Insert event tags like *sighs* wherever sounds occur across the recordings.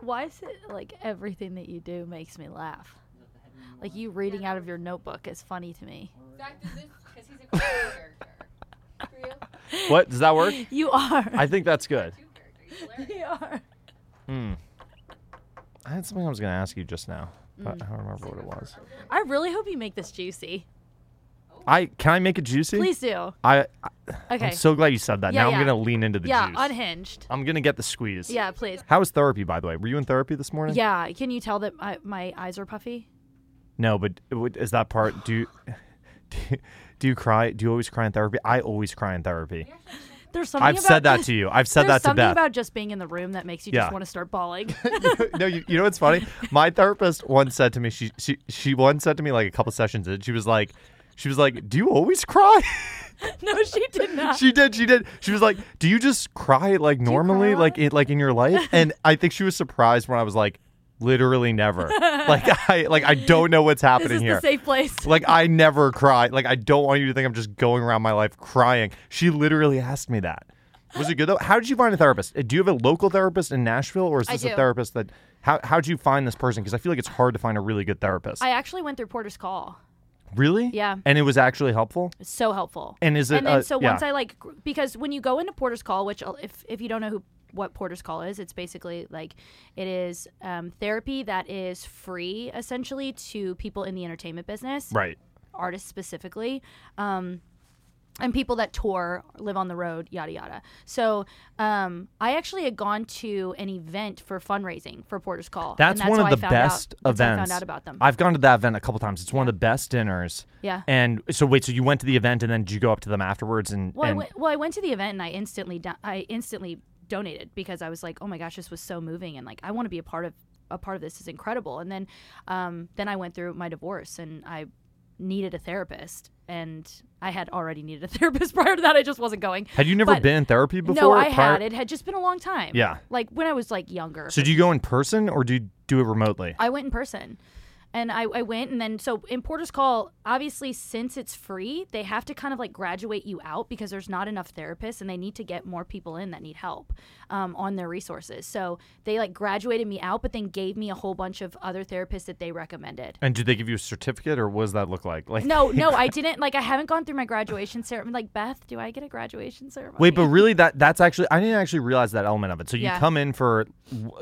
Why is it like everything that you do makes me laugh? Like you reading out of your notebook is funny to me. Zak does this because he's a cartoon character. For you, What does that work? You are. I think that's good. cartoon character. He's hilarious. you are. Hmm. I had something I was going to ask you just now, but I don't remember what it was. I really hope you make this juicy. I can I make it juicy? Please do. I, I Okay. I'm so glad you said that. Yeah, now yeah. I'm gonna lean into the yeah, juice. Yeah, unhinged. I'm gonna get the squeeze. Yeah, please. How was therapy, by the way? Were you in therapy this morning? Yeah, can you tell that I, my eyes are puffy? No, but is that part? Do you, *laughs* do you, do you cry? Do you always cry in therapy? I always cry in therapy. There's something I've said that just- to you. I've said that to Beth. There's something about just being in the room that makes you Yeah. just want to start bawling. *laughs* no, you, you know what's funny? *laughs* My therapist once said to me, she she she once said to me like a couple sessions in, she was like, she was like, "Do you always cry?" *laughs* no, she did not. she did, she did. She was like, "Do you just cry like normally, cry like lot? in, like in your life?" *laughs* And I think she was surprised when I was like, "Literally never." like *laughs* I like I don't know what's this happening is here. the safe place. like I never cry. Like I don't want you to think I'm just going around my life crying. She literally asked me that. Was it good though? How did you find a therapist? Do you have a local therapist in Nashville, or is this a therapist that? How how'd you find this person? Because I feel like it's hard to find a really good therapist. I actually went through Porter's Call. Really? Yeah. And it was actually helpful. It's so helpful. And is it? and then uh, so yeah. once I like gr- because when you go into Porter's Call, which uh, if if you don't know who what Porter's Call is, it's basically like it is um, therapy that is free essentially to people in the entertainment business, right. artists specifically. Um, and people that tour, live on the road, yada yada. So, um, I actually had gone to an event for fundraising for Porter's Call. and That's, one of I the found best out, that's events. I found out about them. I've gone to that event a couple times. It's one of the best dinners. yeah. And so wait, so you went to the event and then did you go up to them afterwards and, Well, I went, well, I went to the event and I instantly, do- I instantly donated because I was like, oh my gosh, this was so moving and like I want to be a part of a part of this. This is incredible. And then, um, then I went through my divorce and I needed a therapist and I had already needed a *laughs* therapist prior to that. I just wasn't going. had you never but- been in therapy before? no, I prior- had. It had just been a long time. Yeah. like when I was like younger. So do you go in person or do you do it remotely? I went in person. And I, I went and then so in Porter's Call, obviously since it's free, they have to kind of like graduate you out because there's not enough therapists and they need to get more people in that need help um, on their resources. So they like graduated me out, but then gave me a whole bunch of other therapists that they recommended. And did they give you a certificate or what does that look like? Like No, no, *laughs* I didn't. Like I haven't gone through my graduation ceremony. Like Beth, do I get a graduation ceremony? Wait, but really that that's actually I didn't actually realize that element of it. So you Yeah. come in for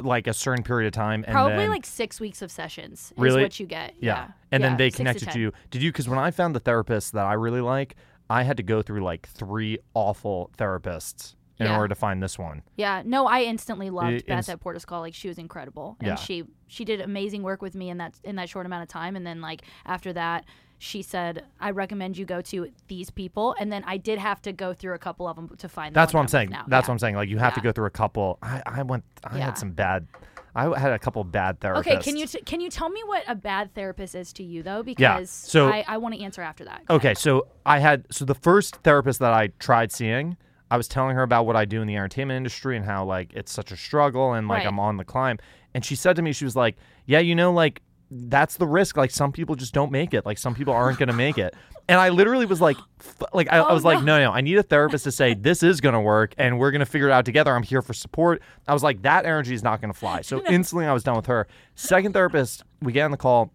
like a certain period of time and probably then, like six weeks of sessions Really? is what you get. yeah. Yeah, And Yeah, then they connected to you. Did you cuz when I found the therapist that I really like, I had to go through like 3 awful therapists in Yeah. order to find this one. Yeah, no, I instantly loved It- Beth at Porter's Call. Like she was incredible, and Yeah. she she did amazing work with me in that in that short amount of time. And then like after that, she said, "I recommend you go to these people." And then I did have to go through a couple of them to find. That's what I'm saying. Now. That's yeah. what I'm saying. Like you have to go through a couple. I, I went. I had some bad. I had a couple bad therapists. Okay, can you t- can you tell me what a bad therapist is to you though? Because yeah, so- I, I want to answer after that. Okay, so I had so the first therapist that I tried seeing, I was telling her about what I do in the entertainment industry and how like it's such a struggle and like Right. I'm on the climb. And she said to me, she was like, "Yeah, you know, like that's the risk. Like some people just don't make it. Like some people aren't going to make it." And I literally was like, f- like I, I Oh, was like, no. no, no, I need a therapist to say this is going to work and we're going to figure it out together. I'm here for support. I was like, that energy is not going to fly. So *laughs* instantly, I was done with her. Second therapist, we get on the call,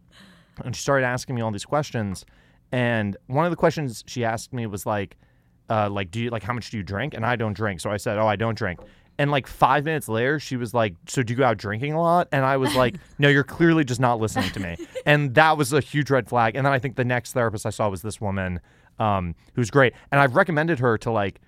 and she started asking me all these questions. And one of the questions she asked me was like, uh, like, do you like how much do you drink? And I don't drink, so I said, oh, I don't drink. And like five minutes later, she was like, so do you go out drinking a lot? And I was like, *laughs* no, you're clearly just not listening to me. *laughs* And that was a huge red flag. And then I think the next therapist I saw was this woman, um, who's great. And I've recommended her to like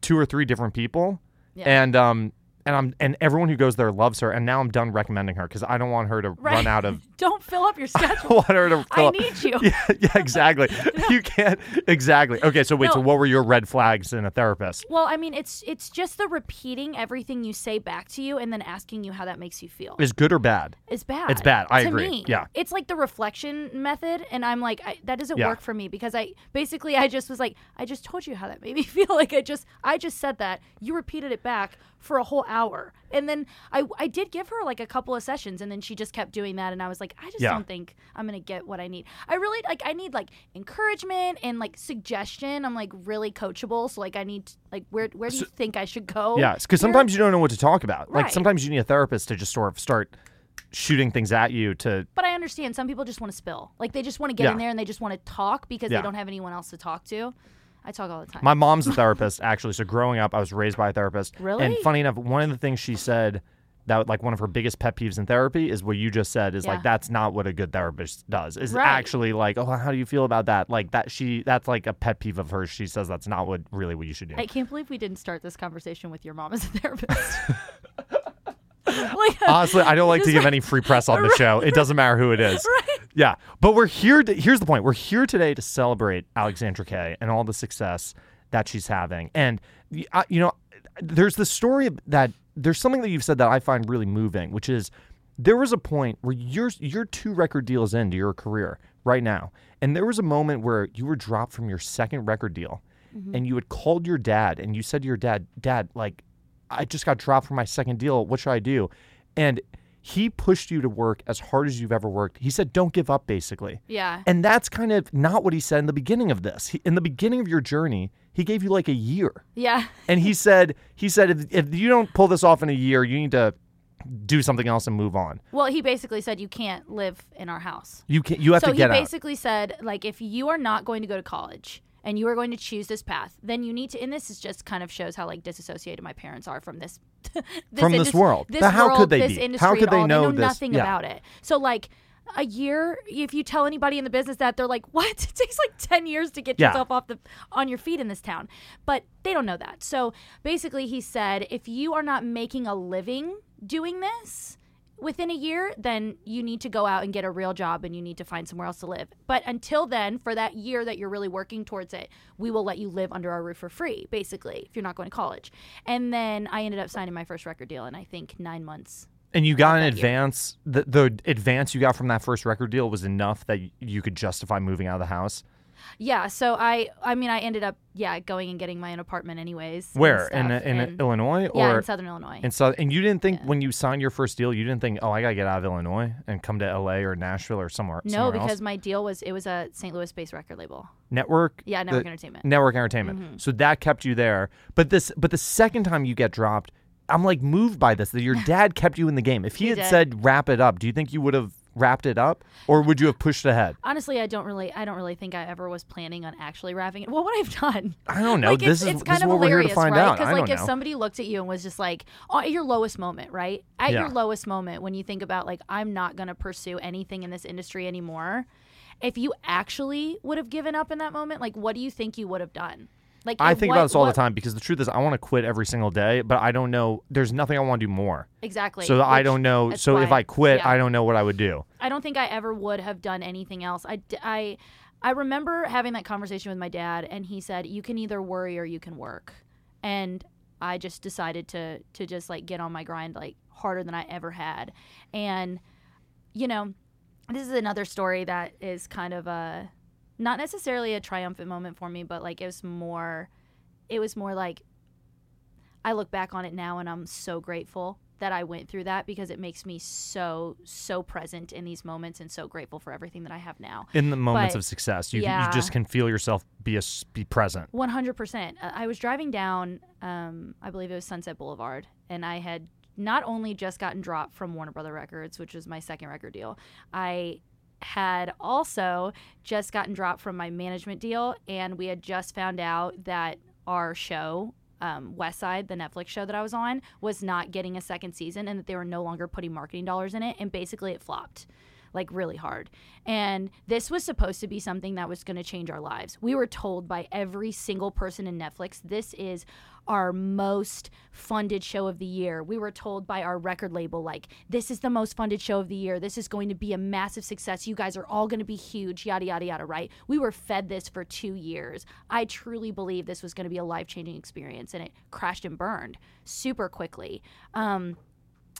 two or three different people. Yeah. And um, and I'm and everyone who goes there loves her. And now I'm done recommending her because I don't want her to Right. run out of *laughs* Don't fill up your *laughs* I schedule. want her to I up- need you. *laughs* Yeah, yeah, exactly. you can't exactly. Okay, so wait. So what were your red flags in a therapist? Well, I mean, it's it's just the repeating everything you say back to you and then asking you how that makes you feel. Is good or bad? It's bad. It's bad. I to agree. Me. Yeah. It's like the reflection method, and I'm like, I, that doesn't Yeah. work for me because I basically I just was like, I just told you how that made me feel. Like I just I just said that you repeated it back for a whole hour. And then I I did give her like a couple of sessions and then she just kept doing that and I was like, I just Yeah. don't think I'm going to get what I need. I really like I need like encouragement and like suggestion. I'm like really coachable, so like I need like where where do you think I should go? Yeah, because here? sometimes you don't know what to talk about. Like sometimes you need a therapist to just sort of start shooting things at you to But I understand some people just want to spill. Like they just want to get in there and they just want to talk because Yeah. they don't have anyone else to talk to. I talk all the time. My mom's a therapist, actually. So growing up, I was raised by a therapist. Really? And funny enough, one of the things she said that like one of her biggest pet peeves in therapy is what you just said is Yeah. like that's not what a good therapist does. Is Right. actually like, oh, how do you feel about that? Like that she that's like a pet peeve of hers. She says that's not what really what you should do. I can't believe we didn't start this conversation with your mom as a therapist. *laughs* *laughs* like, uh, Honestly, I don't like to give like- any free press on the *laughs* show. It doesn't matter who it is. right? Yeah, but we're here. To, here's the point: we're here today to celebrate Alexandra Kay and all the success that she's having. And you know, there's the story that there's something that you've said that I find really moving, which is there was a point where you're you're two record deals into your career right now, and there was a moment where you were dropped from your second record deal, mm-hmm. and you had called your dad and you said to your dad, "Dad, like, I just got dropped from my second deal. What should I do?" And he pushed you to work as hard as you've ever worked. He said, "Don't give up," basically. Yeah. And that's kind of not what he said in the beginning of this. He, in the beginning of your journey, he gave you like a year, Yeah. and he said, he said, if, if you don't pull this off in a year, you need to do something else and move on. Well, he basically said you can't live in our house. You can not you have so to get out. So he basically said like if you are not going to go to college and you are going to choose this path, then you need to. And this is just kind of shows how like disassociated my parents are from this, *laughs* this From this world. This But how could they this be? Industry How could they know know this? nothing Yeah. about it. So like. A year, if you tell anybody in the business that, they're like, *laughs* "What? It takes like ten years to get Yeah. yourself off the on your feet in this town." But they don't know that. So basically, he said, if you are not making a living doing this, within a year, then you need to go out and get a real job and you need to find somewhere else to live. But until then, for that year that you're really working towards it, we will let you live under our roof for free, basically, if you're not going to college. And then I ended up signing my first record deal in I think nine months. and you got an advance. The, the advance you got from that first record deal was enough that you could justify moving out of the house. Yeah, so I I mean I ended up yeah going and getting my own apartment anyways. Where in in and- Illinois yeah or in Southern Illinois. And so, and you didn't think when you signed your first deal, you didn't think, oh, I gotta get out of Illinois and come to L.A. or Nashville or somewhere. no, somewhere because else. my deal was it was a St. Louis based record label. network. Yeah, the- Network Entertainment. Mm-hmm. Network entertainment. So that kept you there. But this, but the second time you get dropped, I'm like moved by this that your *laughs* dad kept you in the game. If he, He had did. said wrap it up, do you think you would have wrapped it up, or would you have pushed ahead? Honestly, I don't really I don't really think I ever was planning on actually wrapping it. Well, What I have done? *laughs* I don't know. like this it's, is it's this kind is of what we're here hilarious, right? Because like if know. somebody looked at you and was just like, oh, at your lowest moment, right? At Yeah. your lowest moment, when you think about like, I'm not gonna pursue anything in this industry anymore. If you actually would have given up in that moment, like, what do you think you would have done? Like, I think what- about this all what- the time because the truth is, I want to quit every single day, but I don't know. There's nothing I want to do more. Exactly. So I don't know. So if I quit, yeah. I don't know what I would do. I don't think I ever would have done anything else. I I I remember having that conversation with my dad, and he said, "You can either worry or you can work," and I just decided to to just like get on my grind like harder than I ever had, and you know, this is another story that is kind of a not necessarily a triumphant moment for me, but like it was more, it was more like I look back on it now and I'm so grateful that I went through that because it makes me so so present in these moments and so grateful for everything that I have now. In the moments But, of success, you yeah. you just can feel yourself be a, be present. One hundred percent. I was driving down, um, I believe it was Sunset Boulevard, and I had not only just gotten dropped from Warner Brother Records, which was my second record deal, I had also just gotten dropped from my management deal, and we had just found out that our show. Um, Westside, the Netflix show that I was on, was not getting a second season and that they were no longer putting marketing dollars in it. And basically, it flopped like really hard. And this was supposed to be something that was going to change our lives. We were told by every single person in Netflix this is our most funded show of the year. We were told by our record label like this is the most funded show of the year. This is going to be a massive success. You guys are all going to be huge, yada yada yada, right? We were fed this for 2 years. I truly believe this was going to be a life-changing experience and it crashed and burned super quickly. Um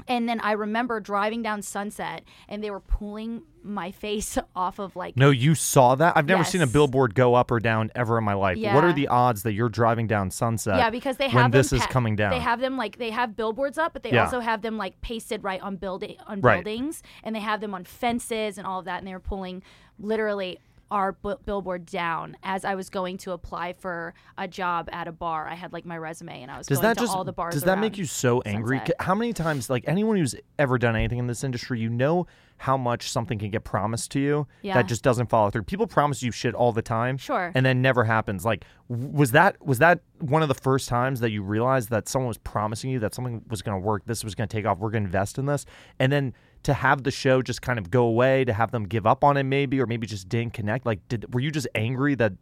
And then I remember driving down Sunset and they were pulling my *laughs* face off of like No, you saw that? I've never seen a billboard go up or down ever in my life. What Yeah. are the odds that you're driving down Sunset? Yeah, because they have when them this is pa- coming down. They have them like they have billboards up, but they Yeah. also have them like pasted right on building on Right. buildings, and they have them on fences and all of that. And they were pulling literally our bu- billboard down as I was going to apply for a job at a bar. I had like my resume, and I was does going that to just all the bars. does that make you so angry? Sunset. How many times like anyone who's ever done anything in this industry, you know how much something can get promised to you Yeah. that just doesn't follow through. People promise you shit all the time. Sure. And then never happens. Like was that was that one of the first times that you realized that someone was promising you that something was going to work, this was going to take off, we're going to invest in this, and then to have the show just kind of go away, to have them give up on it maybe or maybe just didn't connect. Like did were you just angry that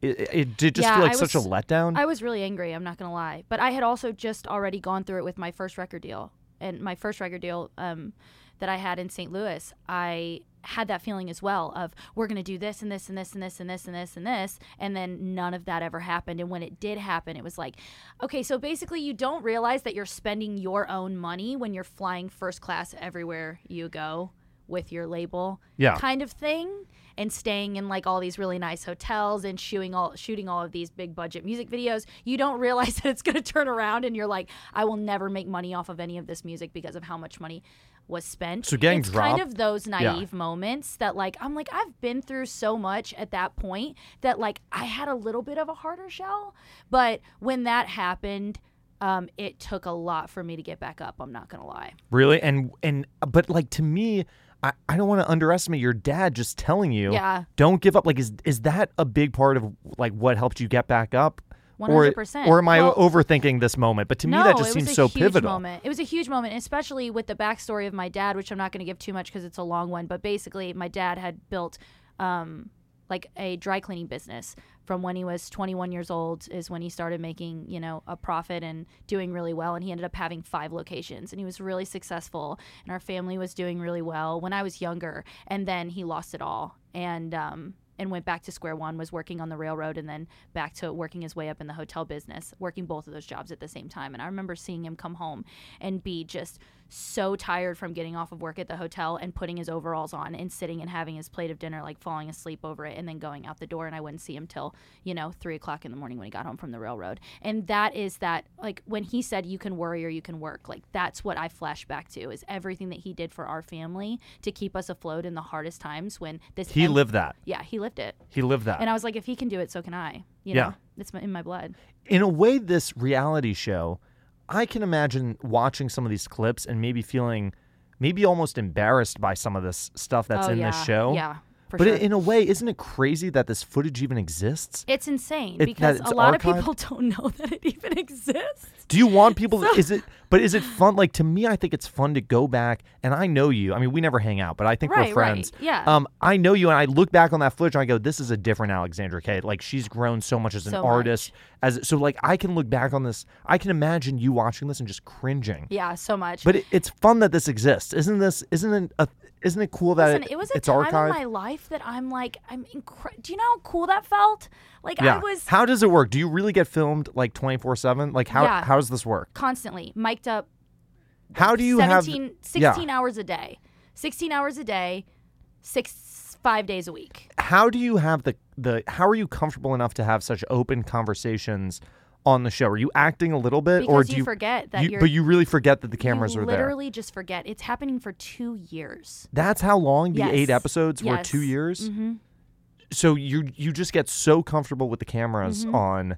it, it, it did just Yeah, feel like I such a letdown? I was really angry. I'm not gonna lie, but I had also just already gone through it with my first record deal, and my first record deal um, that I had in St. Louis. I had that feeling as well of we're gonna do this and this and this and this and this and this and this, and then none of that ever happened. And when it did happen, it was like, okay, so basically you don't realize that you're spending your own money when you're flying first class everywhere you go with your label Yeah. kind of thing and staying in like all these really nice hotels and shooting all shooting all of these big budget music videos you don't *laughs* realize that it's going to turn around and you're like I will never make money off of any of this music because of how much money was spent So geting it's dropped- kind of those naive moments that like I'm like I've been through so much at that point that like I had a little bit of a harder shell but when that happened um, it took a lot for me to get back up I'm not gonna lie Really? And and but like to me, I, I don't want to underestimate your dad just telling you Yeah. don't give up. Like is is that a big part of like what helped you get back up? Or, 100%. or am I Well- overthinking this moment? But to me, that just seems so pivotal. Moment. It was a huge moment, especially with the backstory of my dad, which I'm not going to give too much because it's a long one. But basically, my dad had built um, like a dry cleaning business from when he was 21 years old is when he started making you know a profit and doing really well and he ended up having five locations and he was really successful and our family was doing really well when i was younger and then he lost it all and um and went back to square one was working on the railroad and then back to working his way up in the hotel business working both of those jobs at the same time. And i remember seeing him come home and be just so tired from getting off of work at the hotel and putting his overalls on and sitting and having his plate of dinner like falling asleep over it and then going out the door and i wouldn't see him till you know three o'clock in the morning when he got home from the railroad and that is that like when he said you can worry or you can work like that's what i flash back to is everything that he did for our family to keep us afloat in the hardest times when this He em- lived that. yeah he lived it He lived that. and I was like, if he can do it, so can I. You Yeah. know, it's in my blood. in a way, this reality show, I can imagine watching some of these clips and maybe feeling, maybe almost embarrassed by some of this stuff that's oh, in yeah. this show. Yeah, for But sure. in a way, isn't it crazy that this footage even exists? it's insane It- because it's a lot archived? of people *laughs* don't know that it even exists. Do you want people? to, is it? But is it fun? Like to me, I think it's fun to go back and I know you. I mean, we never hang out, but I think Right, we're right. friends. Yeah. Um, I know you, and I look back on that footage and I go, "This is a different Alexandra Kay. Like she's grown so much as an So much. artist. As so, like I can look back on this. I can imagine you watching this and just cringing. Yeah, so much. But it, it's fun that this exists, isn't this? Isn't it? A, isn't it cool that Listen, it, it was a it's time archived? in my life that I'm like, I'm incre- Do you know how cool that felt? Like yeah. I was How does it work? Do you really get filmed like twenty four seven? Like how Yeah. how does this work? constantly mic'd up How do you have? 17, yeah. 16 hours a day. 16 hours a day, six, five days a week. how do you have the the how are you comfortable enough to have such open conversations on the show? Are you acting a little bit, Because or do you, you, forget that you- you're. but you really forget that the cameras are there? literally just forget. It's happening for two years. That's how long the eight Yes. episodes were. Two Yes. years. hmm So you you just get so comfortable with the cameras on,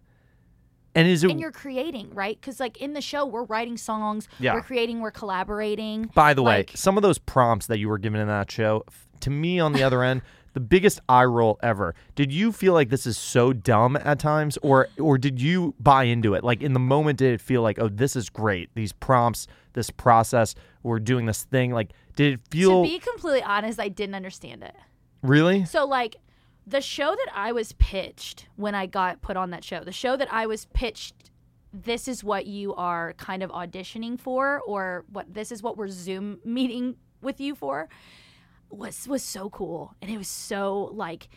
and is it? Mm-hmm. and you're creating right because like in the show we're writing songs Yeah. we're creating we're collaborating By the way, some of those prompts that you were given in that show, to me on the other end, the biggest eye roll ever. Did you feel like this is so dumb at times, or or did you buy into it? Like in the moment, did it feel like, oh, this is great? These prompts, this process, we're doing this thing. Like, did it feel to be completely honest i didn't understand it really? so like the show that i was pitched when i got put on that show the show that i was pitched this is what you are kind of auditioning for or what this is what we're zoom meeting with you for was was so cool. And it was so like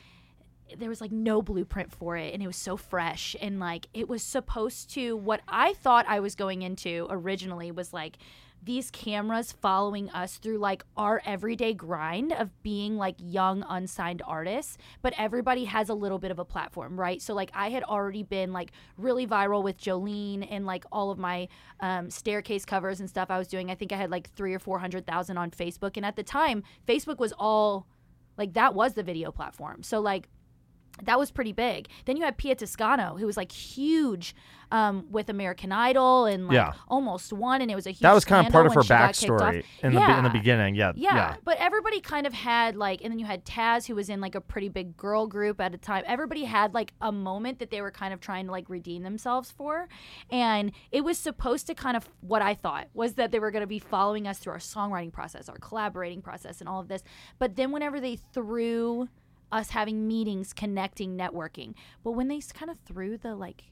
there was like no blueprint for it and it was so fresh and like it was supposed to what I thought I was going into originally was like these cameras following us through like our everyday grind of being like young unsigned artists but everybody has a little bit of a platform right? So like i had already been like really viral with jolene and like all of my um, staircase covers and stuff i was doing. I think i had like three or four hundred thousand on facebook and at the time facebook was all like that was the video platform. So like that was pretty big. Then you had Pia Toscano, who was like huge um, with American Idol and like Yeah. almost won, and it was a huge. That was kind of part of her scandal when she got kicked off. backstory in the in the beginning. Yeah, Yeah, yeah. but everybody kind of had like, and then you had Taz, who was in like a pretty big girl group at a time. Everybody had like a moment that they were kind of trying to like redeem themselves for, and it was supposed to kind of what I thought was that they were going to be following us through our songwriting process, our collaborating process, and all of this. But then whenever they threw us having meetings, connecting, networking, but when they kind of threw the like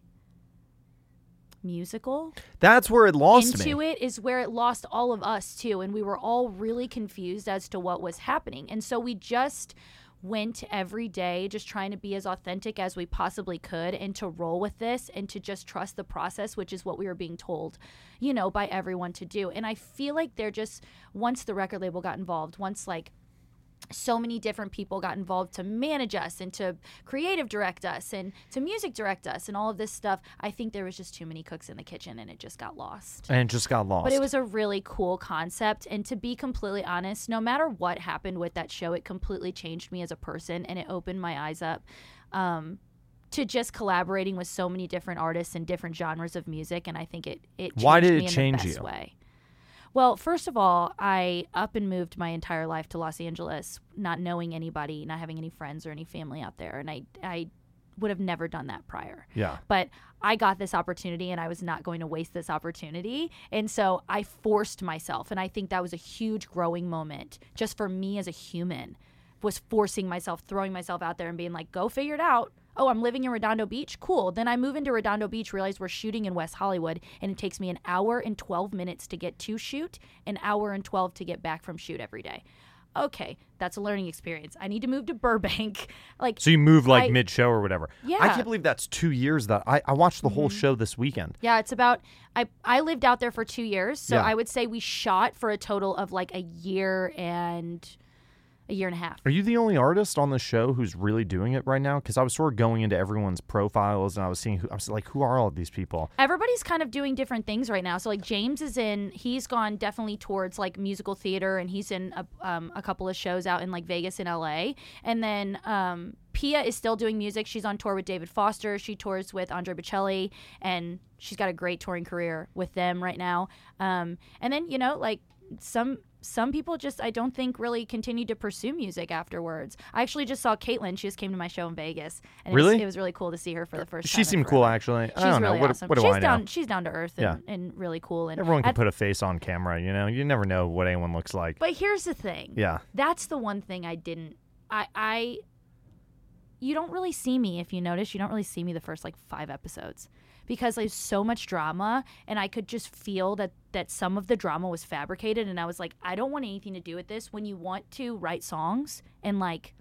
musical That's where it lost into me. it is where it lost all of us too and we were all really confused as to what was happening. And so we just went every day just trying to be as authentic as we possibly could and to roll with this and to just trust the process which is what we were being told you know by everyone to do. And i feel like they're just once the record label got involved once like so many different people got involved to manage us and to creative direct us and to music direct us and all of this stuff. I think there was just too many cooks in the kitchen and it just got lost. and it just got lost. But it was a really cool concept. And to be completely honest, no matter what happened with that show, it completely changed me as a person and it opened my eyes up um, to just collaborating with so many different artists and different genres of music. And I think it, it changed Why did me it in change you? way. Well, first of all, I up and moved my entire life to Los Angeles, not knowing anybody, not having any friends or any family out there. And I, I would have never done that prior yeah. but I got this opportunity and I was not going to waste this opportunity. And so I forced myself. And I think that was a huge growing moment just for me as a human was forcing myself, throwing myself out there and being like, go figure it out. Oh, I'm living in Redondo Beach. Cool. Then I move into Redondo Beach, realize we're shooting in West Hollywood, and it takes me an hour and 12 minutes to get to shoot, an hour and 12 to get back from shoot every day. Okay, that's a learning experience. I need to move to Burbank. *laughs* Like, So you move like I- mid show or whatever. I Yeah. Mm-hmm. can't believe that's two years that I, I watched the whole show this weekend. Yeah, it's about I I lived out there for 2 years, so Yeah. I would say we shot for a total of like a year and a year and a half. Are you the only artist on the show who's really doing it right now? Because I was sort of going into everyone's profiles and I was seeing who I was like, who are all of these people? Everybody's kind of doing different things right now. So like James is in he's gone definitely towards like musical theater and he's in a, um, a couple of shows out in like Vegas and LA. And then um Pia is still doing music. She's on tour with David Foster. She tours with Andre Bocelli, and she's got a great touring career with them right now. Um, and then you know, like some some people just I don't think really continue to pursue music afterwards. I actually just saw Caitlyn. She just came to my show in Vegas, and it was, Really? it was really cool to see her for the first time. She seemed cool, actually. She's I don't really know. What, awesome. what do she's I know? down. She's down to earth and, Yeah. and really cool. And Everyone can at- put a face on camera, you know? You never know what anyone looks like. But here's the thing. yeah. That's the one thing I didn't. I I. You don't really see me if you notice. You don't really see me the first like five episodes because there's so much drama, and I could just feel that that some of the drama was fabricated, and I was like, I don't want anything to do with this. When you want to write songs and like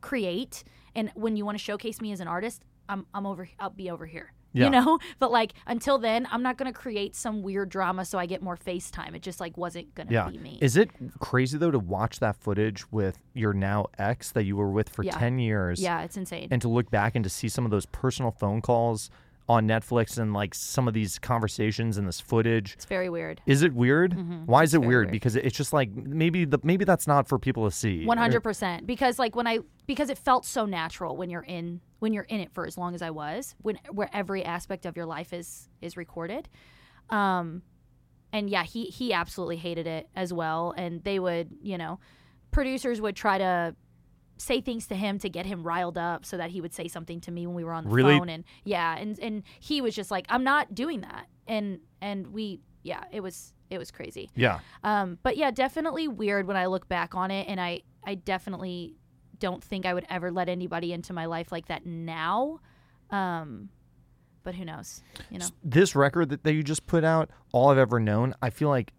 create, and when you want to showcase me as an artist, I'm I'm over. I'll be over here. *laughs* Yeah. You know, but like until then, I'm not gonna create some weird drama so I get more FaceTime. It just like wasn't gonna Yeah. be me. Is it crazy, though, to watch that footage with your now ex that you were with for Yeah. 10 years? yeah, it's insane. and to look back and to see some of those personal phone calls on Netflix and like some of these conversations and this footage. It's very weird. Is it weird? Mhm. Why is It's it weird? weird. Because it's just like maybe the maybe that's not for people to see. One hundred percent. Because like when I because it felt so natural when you're in when you're in it for as long as I was, when where every aspect of your life is is recorded. Um and yeah, he he absolutely hated it as well. And they would, you know, producers would try to say things to him to get him riled up so that he would say something to me when we were on the Really? phone and yeah and and he was just like i'm not doing that and and we yeah it was it was crazy Yeah. Um, but yeah, definitely weird when I look back on it, and I I definitely don't think I would ever let anybody into my life like that now. Um, but who knows? You know, This record that, that you just put out, all I've ever known, I feel like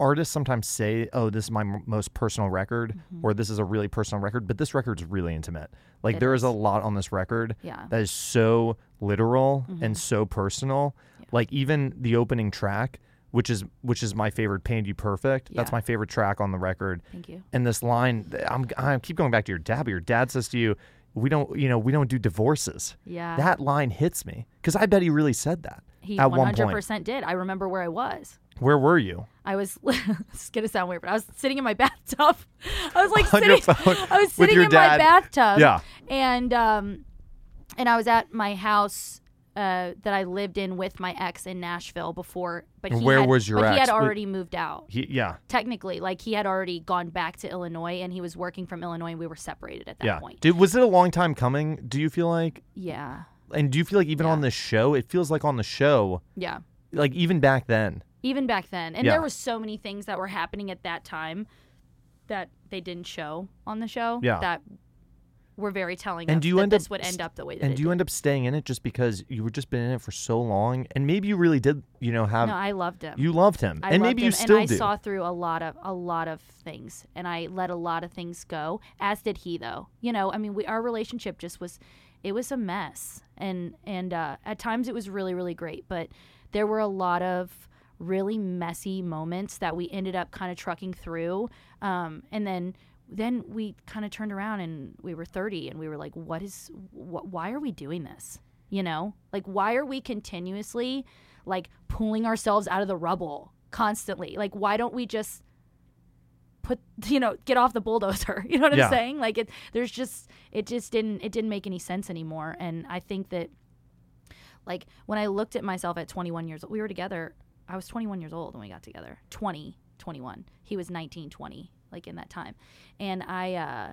artists sometimes say, "Oh, this is my m- most personal record," or "This is a really personal record," but this record's really intimate. Like Mm-hmm. It there is is. a lot on this record yeah, that is so literal Mhm. and so personal. Yeah. Like even the opening track which is which is my favorite "Painted You Perfect." That's my favorite track on the record. Thank you. And this line, I'm I keep going back to your dad, but your dad says to you, "We don't, you know, we don't do divorces." Yeah. That line hits me because I bet he really said that he at one 100% point. did. I remember where I was. Where were you? I was *laughs* it's gonna sound weird, but I was sitting in my *laughs* bathtub. I was like sitting. *laughs* I was sitting in dad. my bathtub. Yeah. And um, and I was at my house uh, that I lived in with my ex in Nashville before. But he where had, was your but he ex? had Wait. already moved out. He, yeah, Technically, like he had already gone back to Illinois, and he was working from Illinois, and we were separated at that yeah. point. Did, was it a long time coming? Do you feel like? Yeah. And do you feel like even Yeah. on this show, it feels like on the show, Yeah. like even back then, even back then and Yeah. there were so many things that were happening at that time that they didn't show on the show Yeah. that were very telling And do you that end this up would end up the way that and do you did. end up staying in it just because you were just been in it for so long, and maybe you really did, you know, have no i loved him you loved him, I and loved maybe him, you still and I do. saw through a lot of a lot of things, and I let a lot of things go. As did he, though. You know, I mean, we our relationship just was, it was a mess, and and uh, at times it was really really great, but there were a lot of really messy moments that we ended up kind of trucking through, um, and then then we kind of turned around and we were 30 and we were like what is wh- why are we doing this? You know? Like why are we continuously like pulling ourselves out of the rubble constantly? Like why don't we just put *laughs* you know get off the bulldozer? *laughs* You know what Yeah. i'm saying? Like it there's just it just didn't it didn't make any sense anymore. And i think that like when i looked at myself at 21 years old we were together i was 21 years old when we got together. 20 21 he was 19 20 like in that time. And i uh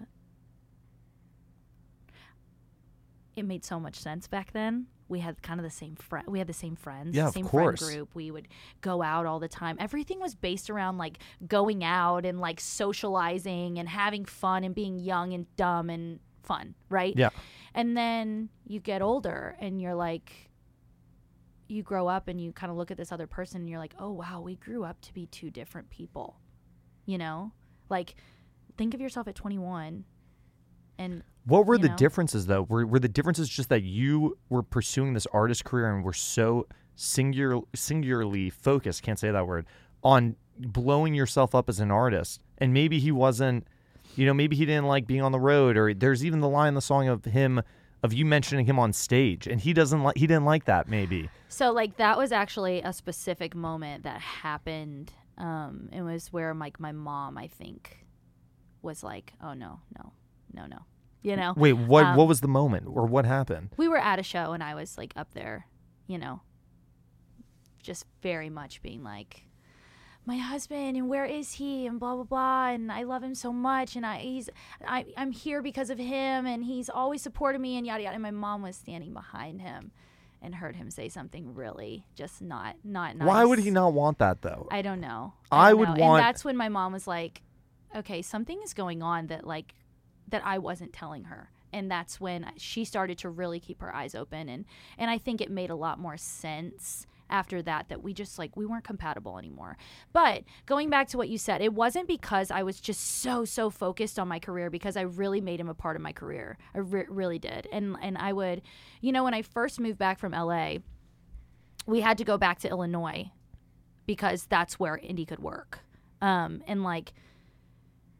it made so much sense back then. We had kind of the same friend we had the same friends Yeah, of same friend group. We would go out all the time. Everything was based around like going out and like socializing and having fun and being young and dumb and fun right? Yeah. and then you get older and you're like you grow up and you kind of look at this other person and you're like oh wow we grew up to be two different people you know like think of yourself at 21 and What were the know? differences though? Were were the differences just that you were pursuing this artist career and were so singular singularly focused, can't say that word, on blowing yourself up as an artist. And maybe he wasn't you know, maybe he didn't like being on the road or there's even the line in the song of him of you mentioning him on stage and he doesn't like he didn't like that maybe. So like that was actually a specific moment that happened. Um, it was where like my mom, I think, was like, "Oh no, no, no, no," you know. Wait, what Um, what was the moment or what happened? We were at a show and I was like up there, you know, just very much being like, "My husband and where is he?" and blah blah blah, and I love him so much, and I he's I I'm here because of him, and he's always supported me, and yada yada. And my mom was standing behind him. And heard him say something really just not not nice. Why would he not want that though? I don't know. I don't would know. want- And that's when my mom was like, "Okay, something is going on that like that I wasn't telling her." And that's when she started to really keep her eyes open and and I think it made a lot more sense after that that we just like we weren't compatible anymore. But going back to what you said, it wasn't because I was just so so focused on my career because I really made him a part of my career. I re- really did. And and I would, you know, when I first moved back from LA, we had to go back to Illinois because that's where Indy could work. Um, and like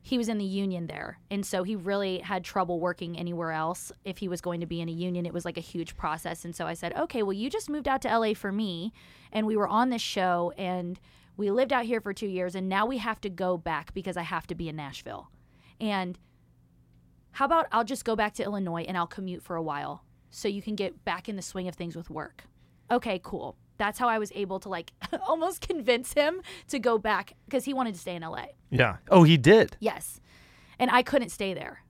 he was in the union there. And so he really had trouble working anywhere else. If he was going to be in a union, it was like a huge process. And so I said, okay, well, you just moved out to LA for me. And we were on this show and we lived out here for two years. And now we have to go back because I have to be in Nashville. And how about I'll just go back to Illinois and I'll commute for a while so you can get back in the swing of things with work. Okay, cool. That's how I was able to like *laughs* almost convince him to go back because he wanted to stay in LA. yeah. Oh, he did. Yes. And I couldn't stay there.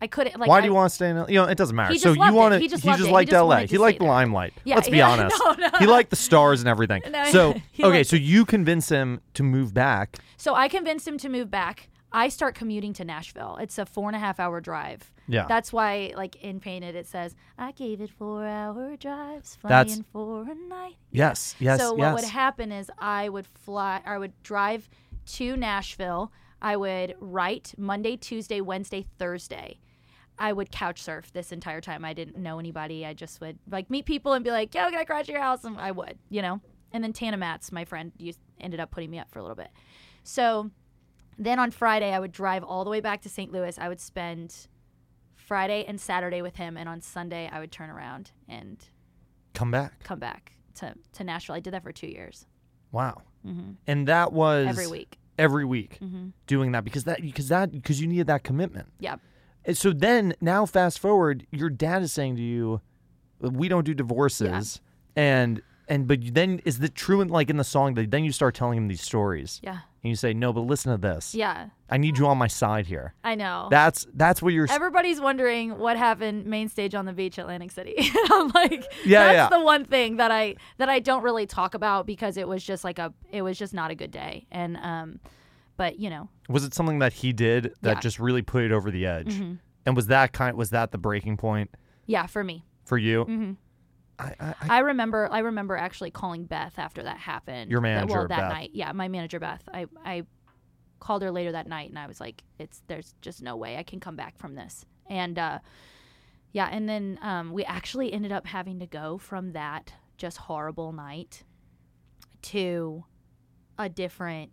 I couldn't like Why do you want to stay in? LA? You know, it doesn't matter. So you want to? He just loved it. He liked just LA. He liked the there. limelight. Yeah, Let's be yeah, honest. no, no. He liked the stars and everything. *laughs* No, so *laughs* okay, so you convince him to move back. So I convinced him to move back. I start commuting to Nashville. It's a four and a half hour drive. Yeah. That's why, like in Painted, it says, I gave it four hour drives, That's- flying for a night. Yes. Yes. so yes. what would happen is I would fly, I would drive to Nashville. I would write Monday, Tuesday, Wednesday, Thursday. I would couch surf this entire time. I didn't know anybody. I just would like meet people and be like, "Yo, can I crash at your house?" And I would, you know. and then Tana Matz, my friend, used, ended up putting me up for a little bit. So then on Friday, I would drive all the way back to St. Louis. I would spend Friday and Saturday with him, and on Sunday, I would turn around and Come back. come back to, to Nashville. I did that for two years Wow. hmm And that was every week. Every week hmm doing that because that because that because you needed that commitment. Yeah. And so then now fast forward, your dad is saying to you, "We don't do divorces," and and but then is the true in like in the song that then you start telling him these stories Yeah. And you say, "No, but listen to this. Yeah. I need you on my side here." I know. That's that's what you're. s- Everybody's wondering what happened main stage on the beach, Atlantic City. *laughs* I'm like, Yeah, that's yeah. the one thing that I that I don't really talk about because it was just like a it was just not a good day. And um, but you know, Was it something that he did that Yeah. just really put it over the edge? Mhm. And was that kind? Was that the breaking point yeah, for me. for you? hmm I, I, I, remember I remember actually calling Beth after that happened. Your That- manager, well, that Beth. night. Yeah, my manager Beth. I I called her later that night and I was like, it's there's just no way I can come back from this. And uh, yeah, and then um, we actually ended up having to go from that just horrible night to a different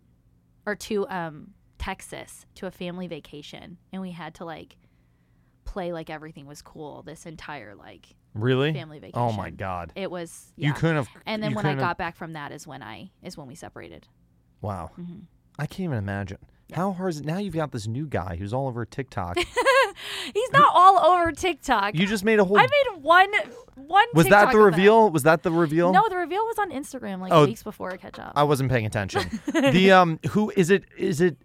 or to um Texas to a family vacation and we had to like play like everything was cool this entire like really? family vacation. Oh my God! It was yeah. You couldn't have. and then when I couldn't have- got back from that is when I is when we separated. Wow. Mhm. I can't even imagine. How hard is it? Now you've got this new guy who's all over TikTok. *laughs* He's not all over TikTok. you just made a whole. I made one one. was that the reveal? Was that the reveal? No, the reveal was on Instagram like Oh, weeks before I catch up. I wasn't paying attention. *laughs* the um, who is it? Is it?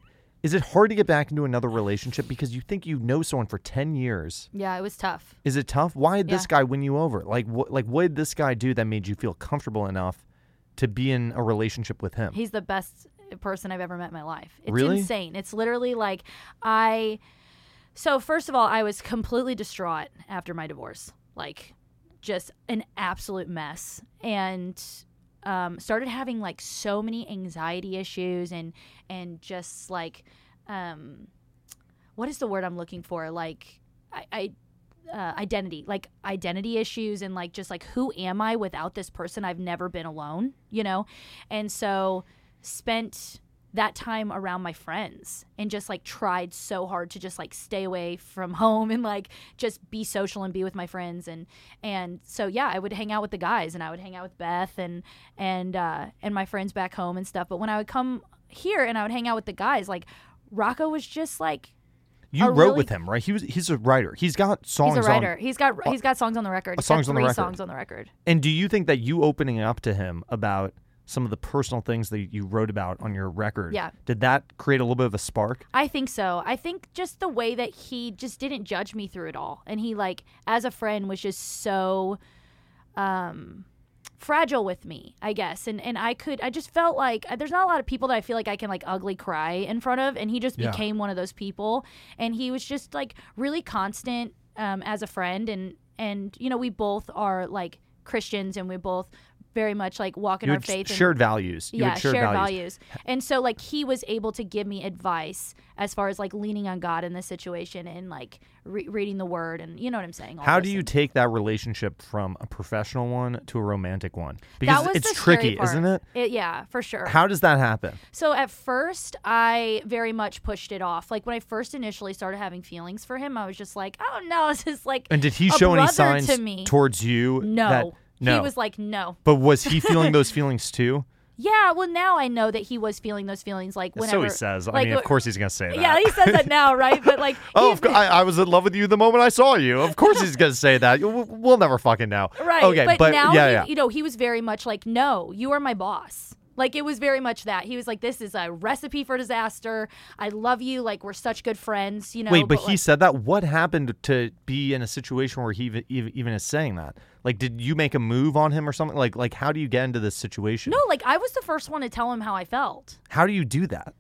Is it hard to get back into another relationship because you think you know someone for ten years? yeah, it was tough. Is it tough? Why did this guy win you over? Like what? Like what did this guy do that made you feel comfortable enough to be in a relationship with him? He's the best person I've ever met in my life. It's Really? insane. It's literally like I So first of all, I was completely distraught after my divorce. Like just an absolute mess. And um, started having like so many anxiety issues and and just like um, what is the word I'm looking for? Like I, I uh, identity, like identity issues, and like just like who am I without this person? I've never been alone, you know, and so spent that time around my friends and just like tried so hard to just like stay away from *laughs* home and like just be social and be with my friends and and so yeah I would hang out with the guys and I would hang out with Beth and and uh and my friends back home and stuff but when I would come here and I would hang out with the guys like Rocco was just like You wrote really- with him, right? He was he's a writer. He's got songs he's a writer on. he's got he's got songs on the record he's songs got on the three record. songs on the record And do you think that you opening up to him about some of the personal things that you wrote about on your record, Yeah. did that create a little bit of a spark? I think so. I think just the way that he just didn't judge me through it all. And he like as a friend was just so um fragile with me, I guess. And and I could I just felt like uh, there's not a lot of people that I feel like I can like ugly cry in front of and he just Yeah. became one of those people and he was just like really constant um as a friend and and you know we both are like Christians and we both very much like walk in You our faith and shared values. You yeah, shared, shared values. values. And so like he was able to give me advice as far as like leaning on God in this situation and like re- reading the word and you know what I'm saying. all How do you and- take that relationship from a professional one to a romantic one? Because it's tricky, isn't it? Yeah, for sure. How does that happen? so at first, I very much pushed it off. Like when I first initially started having feelings for him, I was just like, "Oh no, *laughs* this is like And did he show any signs to me." towards you? no. No. He was like, "No." but was he feeling those *laughs* feelings too? Yeah, well now I know that he was feeling those feelings like whenever so he says. I like, mean, of course he's gonna say that. Yeah, he says that now, right? But like *laughs* Oh, I, I was in love with you the moment I saw you. Of course he's gonna say that. We'll, we'll never fucking know. Right. Okay, but, but, now, yeah, he- yeah. you know, he was very much like, no, you are my boss. Like it was very much that. He was like, this is a recipe for disaster. I love you. Like we're such good friends, you know. Wait, but, he like, said that. What happened to be in a situation where he even, even even is saying that? Like, did you make a move on him or something? Like, like how do you get into this situation? no, like I was the first one to tell him how I felt. How do you do that?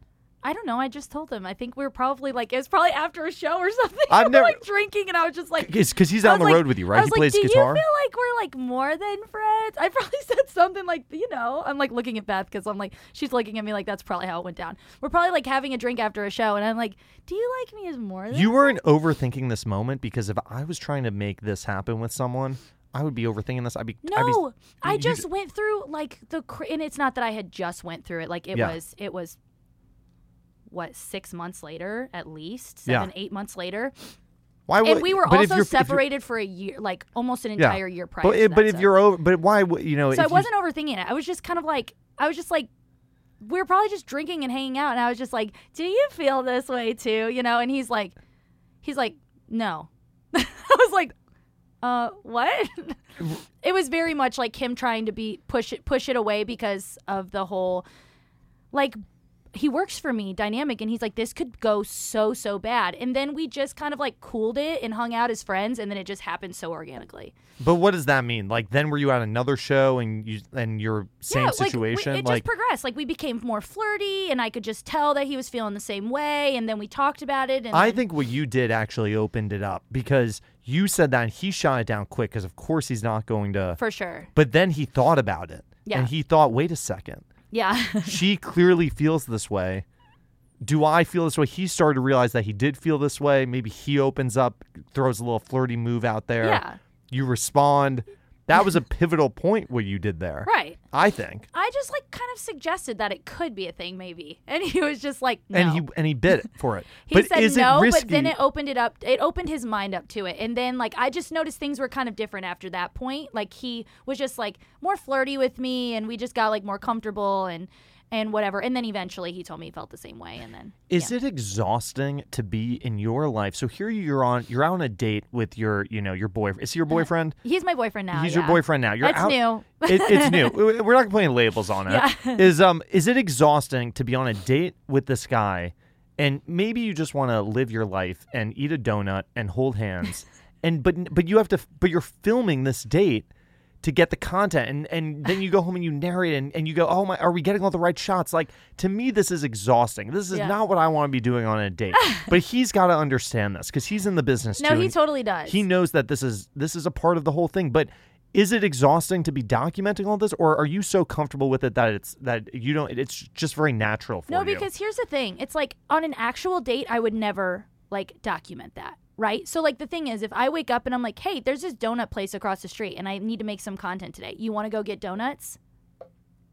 I don't know. I just told him. I think we were probably like it was probably after a show or *laughs* something. I've we were, never- like drinking, and I was just like, Because he's on the like- road with you, right? He like, plays do guitar. you feel like we're like more than friends? I *laughs* probably said something like, you know, I'm like looking at Beth because I'm like, she's looking at me like that's probably how it went down. We're probably like having a drink after a show, and I'm like, do you like me as more than You weren't overthinking this moment because if I was trying to make this happen with someone, I would be overthinking this. I'd be I'd be- No, I just went through like the cr- and it's not that I had just went through it. Like it Yeah. was it was what six months later at least Yeah. seven eight months later, why would and we were also you're- if you're- separated for a year, like almost an Yeah. entire year prior. But, to if- that, but if so- you're over, but why would you know? so I wasn't overthinking it. I was just kind of like I was just like we were probably just drinking and hanging out, and I was just like, "Do you feel this way too?" You know, and he's like, he's like, "No." *laughs* I was like, "Uh, what?" *laughs* it was very much like him trying to be push it push it away because of the whole like he works for me dynamic and he's like this could go so so bad and then we just kind of like cooled it and hung out as friends and then it just happened so organically But what does that mean? Like then were you at another show and you and your same yeah, like, we- it like just progressed like we became more flirty and i could just tell that he was feeling the same way and then we talked about it and I then- think what you did actually opened it up because you said that and he shot it down quick because of course he's not going to. for sure But then he thought about it. Yeah. And he thought, wait a second. Yeah *laughs* she clearly feels this way. Do I feel this way? He started to realize that he did feel this way. Maybe he opens up, throws a little flirty move out there. yeah You respond. That was a pivotal point what you did there. right I think. i just like suggested that it could be a thing maybe *laughs* and he was just like no. And he and he bid for it. *laughs* He but said is no, it risky? but then it opened it up. It opened his mind up to it, and then like I just noticed things were kind of different after that point. Like he was just like more flirty with me, and we just got like more comfortable and and whatever. And then eventually he told me he felt the same way, and then Is it exhausting to be in your life? So here you're on you're out on a date with your, you know, your boyfriend. Is he your boyfriend? he's my boyfriend now. He's yeah. your boyfriend now. You're That's out new. it, it's new. *laughs* We- We're not putting labels on it. Yeah. Is um is it exhausting to be on a date with this guy, and maybe you just want to live your life and eat a donut and hold hands, *laughs* and but but you have to but you're filming this date to get the content and and then you go home and you narrate and, and you go oh my are we getting all the right shots like to me this is exhausting this is Yeah. not what i want to be doing on a date *laughs* but he's got to understand this because he's in the business No, too he totally does. he knows that this is this is a part of the whole thing but is it exhausting to be documenting all this or are you so comfortable with it that it's that you don't it's just very natural for you? No, you because here's the thing. It's like on an actual date, I would never like document that, right? So like the thing is, if I wake up and I'm like, hey, there's this donut place across the street, and I need to make some content today. You want to go get donuts?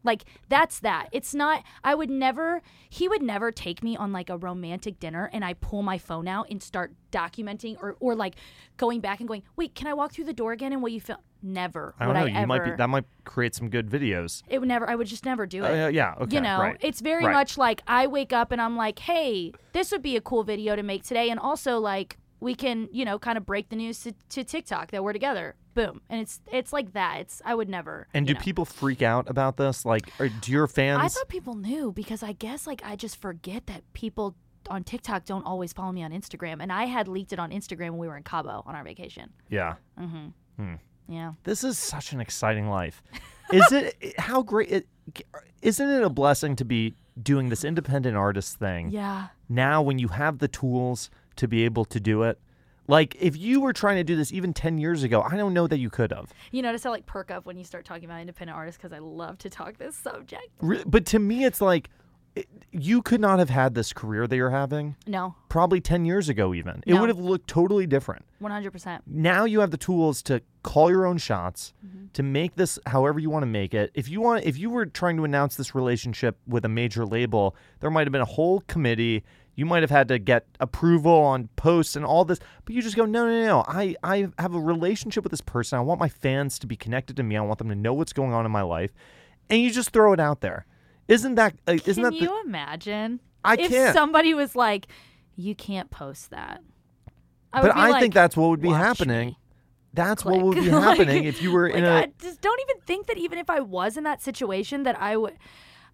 Like that's that. It's not. I would never. He would never take me on like a romantic dinner, and I pull my phone out and start documenting, or or like going back and going, wait, can I walk through the door again? And will you feel? Never. i don't would know I you ever. might be that might create some good videos it would never. I would just never do it uh, yeah okay you know right. it's very Right. much like i wake up and i'm like hey this would be a cool video to make today and also like we can you know kind of break the news to, to tiktok that we're together. Boom. And it's it's like that. It's i would never and do know. people freak out about this? Like or do your fans i thought people knew because i guess like i just forget that people on tiktok don't always follow me on instagram. And i had leaked it on instagram when we were in cabo on our vacation. Yeah. Mm-hmm. Yeah. This is such an exciting life. Is it *laughs* how great it, isn't it a blessing to be doing this independent artist thing? Yeah. Now when you have the tools to be able to do it. Like if you were trying to do this even 10 years ago i don't know that you could have. You notice i like perk up when you start talking about independent artists because i love to talk this subject. Re- but to me it's like it, you could not have had this career that you're having no. probably 10 years ago even. It No. would have looked totally different. 100% now you have the tools to call your own shots Mm-hmm. to make this however you want to make it. If you want if you were trying to announce this relationship with a major label there might have been a whole committee you might have had to get approval on posts and all this but you just go no no no i i have a relationship with this person i want my fans to be connected to me i want them to know what's going on in my life and you just throw it out there isn't that uh, isn't Can that the, you imagine? I if can't. somebody was like, "You can't post that," I but i like, think that's what would be happening me." that's what would be *laughs* Like- happening if you were in like, a I just don't even think that even if I was in that situation, that I would.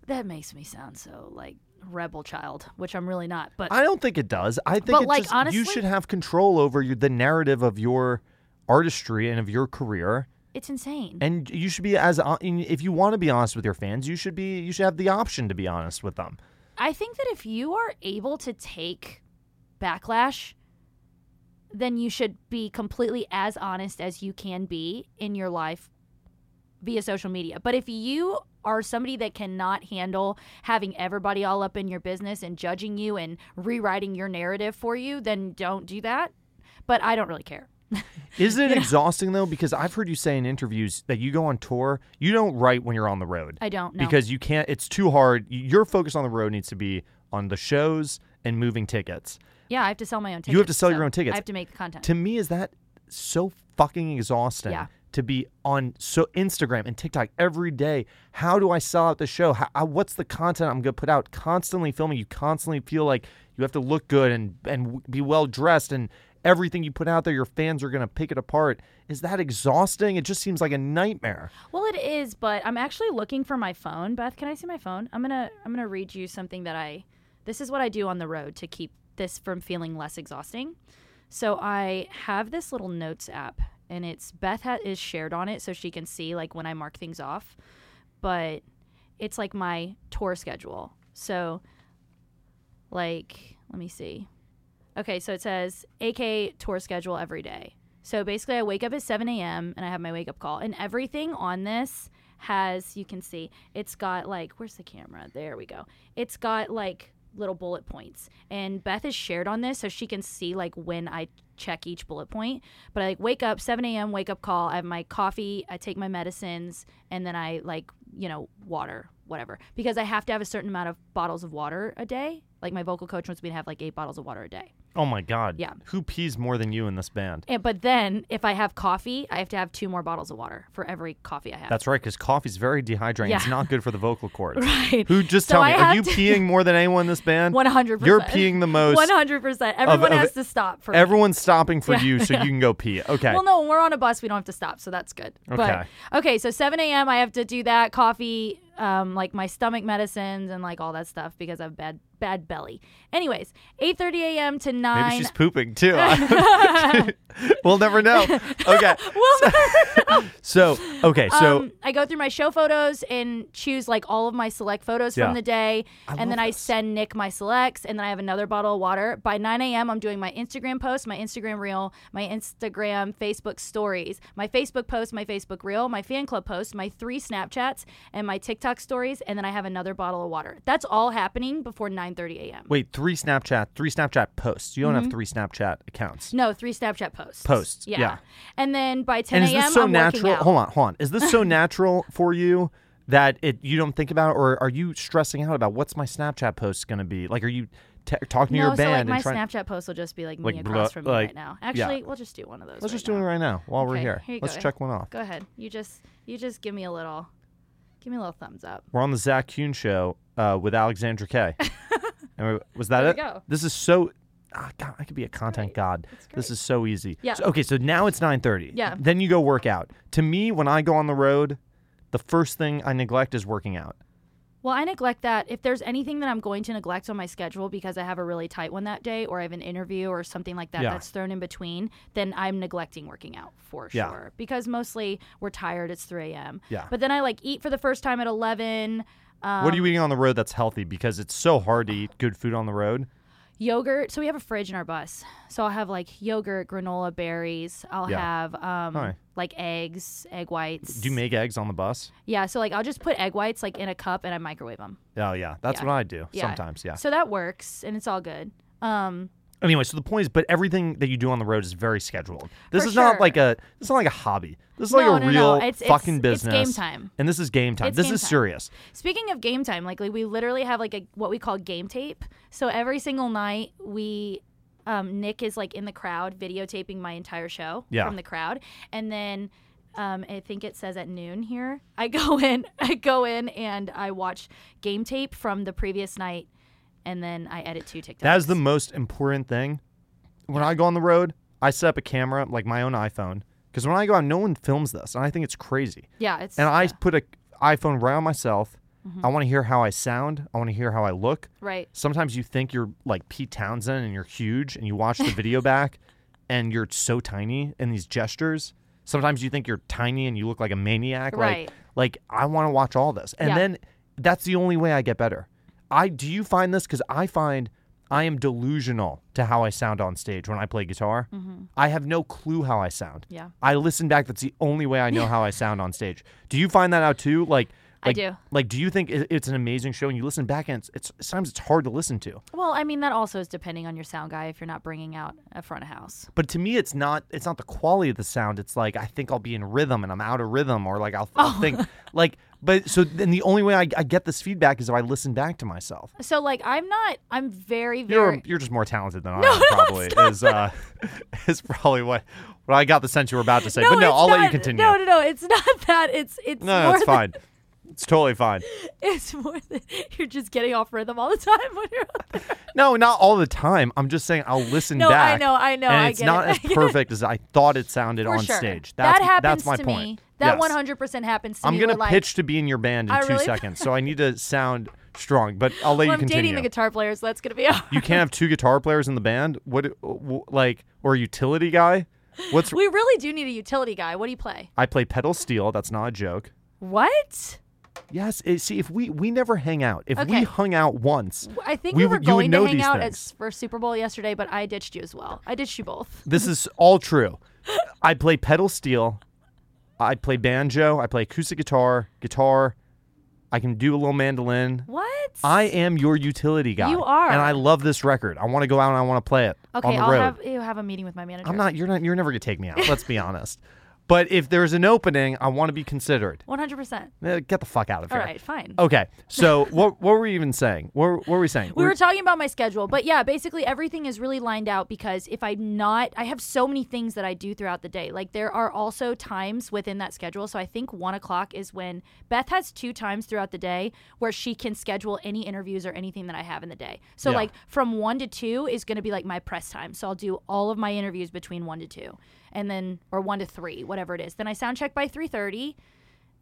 That makes me sound so like rebel child, which I'm really not. But I don't think it does. I think But, it like, just, honestly- you should have control over your, the narrative of your artistry and of your career, it's insane. and you should be as uh, if you want to be honest with your fans, you should be you should have the option to be honest with them. I think that if you are able to take backlash, then you should be completely as honest as you can be in your life via social media. But if you are somebody that cannot handle having everybody all up in your business and judging you and rewriting your narrative for you, then don't do that. But I don't really care. *laughs* Is it exhausting though? Because I've heard you say in interviews that you go on tour, you don't write when you're on the road. I don't know. because you can't. It's too hard. Your focus on the road needs to be on the shows and moving tickets. yeah, I have to sell my own tickets. You have to sell so your own tickets. I have to make the content. To me, is that so fucking exhausting? Yeah. To be on so Instagram and TikTok every day. How do I sell out the show? How, how- what's the content I'm gonna put out? Constantly filming. You constantly feel like you have to look good and and be well dressed and everything you put out there, your fans are gonna pick it apart. Is that exhausting? It just seems like a nightmare. Well, it is, but I'm actually looking for my phone. Beth, can I see my phone? I'm gonna I'm gonna read you something that I. This is what I do on the road to keep this from feeling less exhausting. So I have this little notes app, and it's Beth ha- is shared on it, so she can see like when I mark things off. But it's like my tour schedule. So, like, let me see. Okay, so it says AK tour schedule every day. So basically, I wake up at 7 a.m. and I have my wake up call, and everything on this has you can see it's got like where's the camera? There we go. It's got like little bullet points, and Beth is shared on this so she can see like when I check each bullet point. But I like wake up 7 a.m. wake up call. I have my coffee. I take my medicines, and then I like you know water whatever because I have to have a certain amount of bottles of water a day. Like my vocal coach wants me to have like eight bottles of water a day. Oh my god. Yeah. Who pees more than you in this band? And, but then if I have coffee, I have to have two more bottles of water for every coffee I have. That's right, because coffee's very dehydrating. It's not good for the vocal cords. *laughs* right. Who just So tell me, are you *laughs* peeing more than anyone in this band? One hundred percent. You're peeing the most. One hundred percent. Everyone of has to stop for me. Everyone's stopping for Yeah. you so you can go pee. *laughs* Okay. Well, no, when we're on a bus, we don't have to stop, so that's good. Okay. But okay, so seven a.m. I have to do that coffee, um, like my stomach medicines and like all that stuff because I have bad bad belly. Anyways, eight thirty a.m. to 9. Maybe she's pooping too. *laughs* *laughs* we'll never know. *laughs* Okay. Well, So, okay, so um, I go through my show photos and choose like all of my select photos Yeah. from the day, I and then love I send Nick my selects, and then I have another bottle of water. By 9 a.m., I'm doing my Instagram post, my Instagram reel, my Instagram, Facebook stories, my Facebook post, my Facebook reel, my fan club post, my three Snapchats, and my TikTok stories, and then I have another bottle of water. That's all happening before 9:30 a.m. wait, three Snapchat, three Snapchat posts. You don't Mm-hmm. have three Snapchat accounts. No, three Snapchat posts. Posts, Yeah. yeah. And then by 10 And is a.m., this so I'm natural? working out. Hold on, hold on. Is this so *laughs* natural for you that it you don't think about it, or are you stressing out about what's my Snapchat post going to be? Like, are you t- talking to no, your so like my? Snapchat post will just be like me across blah- from me like- right now. Actually, we'll just do one of those. Let's right just do it right now while we're here. here you Let's go. check one off. Go ahead. You just you just give me a little give me a little thumbs up. We're on the Zak Kuhn show uh, with Alexandra Kay. *laughs* and we- was that There it? go. This is so. Ah, God, I could be a content great. god. It's This great. is so easy. Yeah. So- okay, so now it's 9:30. Yeah. Then you go work out. To me, when I go on the road, the first thing I neglect is working out. Well, I neglect that. If there's anything that I'm going to neglect on my schedule because I have a really tight one that day or I have an interview or something like that Yeah. that's thrown in between, then I'm neglecting working out for Yeah. sure. Because mostly we're tired, it's 3 a.m. Yeah. But then I like eat for the first time at 11. Um, what are you eating on the road that's healthy? Because it's so hard to eat good food on the road. Yogurt. So we have a fridge in our bus. So I'll have like yogurt, granola, berries. I'll Yeah. have um, like eggs, egg whites. Do you make eggs on the bus? Yeah, so like I'll just put egg whites like in a cup and I microwave them. Oh yeah, that's Yeah. what I do Yeah. sometimes. Yeah. So that works and it's all good. Um, Anyway, so the point is, but everything that you do on the road is very scheduled. This For is not like a. This is not like a hobby. This is like No, a no, no. real It's- it's- fucking it's business. game time. And this is game time. It's this game is time. serious. speaking of game time, like, like we literally have like a what we call game tape. So every single night we um, Nick is like in the crowd videotaping my entire show Yeah. from the crowd, and then. Um, I think it says at noon here. I go *laughs* in, I go in, and I watch game tape from the previous night, and then I edit two TikToks. That is the most important thing. When I go on the road, I set up a camera, like my own iPhone, because when I go out, no one films this, and I think it's crazy. yeah. It's And I yeah, Mm-hmm. put a iPhone right on myself. I want to hear how I sound. I want to hear how I look. right. Sometimes you think you're like Pete Townshend and you're huge, and you watch the video *laughs* back, and you're so tiny in these gestures. Sometimes you think you're tiny and you look like a maniac. Right. Like, like I want to watch all this, and Yeah. then that's the only way I get better. I do you find this because I find I am delusional to how I sound on stage when I play guitar. I have no clue how I sound. Mm-hmm. Yeah. I listen back. That's the only way I know how I *laughs* sound on stage. Do you find that out too? Like I do. Like, do you think it's an amazing show and you listen back and it's, it's sometimes it's hard to listen to? Well, I mean that also is depending on your sound guy if you're not bringing out a front of house. But to me, it's not. It's not the quality of the sound. It's like I think I'll be in rhythm and I'm out of rhythm, or like I'll, I'll Oh. think *laughs* like. But so then the only way I, I get this feedback is if I listen back to myself. So like I'm not. I'm very You're you're just more talented than I No, am. *laughs* no, Probably not is uh, *laughs* is probably what what I got the sense you were about to say. no, but no, it's I'll let you continue. No, no, no. It's not *laughs* that. It's it's no, more it's than- fine. It's totally fine. It's more than you're just getting off rhythm all the time when you're up there. No, not all the time. I'm just saying I'll listen back. No, I know, I know, And I it's get not it, as perfect as I thought it sounded For on sure. stage. That's, that happens that's my to point. me. That Yes. 100% happens to I'm me. gonna where, like, pitch to be in your band in I two really- *laughs* seconds, so I need to sound strong. But I'll let Well, you I'm continue. dating the guitar players. so that's gonna be. *laughs* you can't have two guitar players in the band. What, like, or a utility guy? What's We really do need a utility guy. What do you play? I play pedal steel. That's not a joke. What? Yes. It, see, if we we never hang out, if we hung out once, I think We we, were would- you would going know to hang these out things. at, for Super Bowl yesterday, but I ditched you as well. I ditched you both. this is all true. *laughs* I play pedal steel. I play banjo. I play acoustic guitar, guitar. I can do a little mandolin. What? I am your utility guy. You are. and I love this record. I want to go out and I want to play it okay, on the I'll road. have you have a meeting with my manager. I'm not. You're not. You're never gonna take me out. Let's be honest. *laughs* But if there's an opening, I want to be considered. 100%. Eh, Get the fuck out of here. All right, fine. Okay. So *laughs* what what were we even saying? What, what were we saying? We were talking about my schedule, but yeah, basically everything is really lined out because if I'm not, I have so many things that I do throughout the day. Like there are also times within that schedule. So I think one o'clock is when Beth has two times throughout the day where she can schedule any interviews or anything that I have in the day. So Yeah. like from one to two is going to be like my press time. So I'll do all of my interviews between one to two, and then or one to three, whatever it is. Then I sound check by three thirty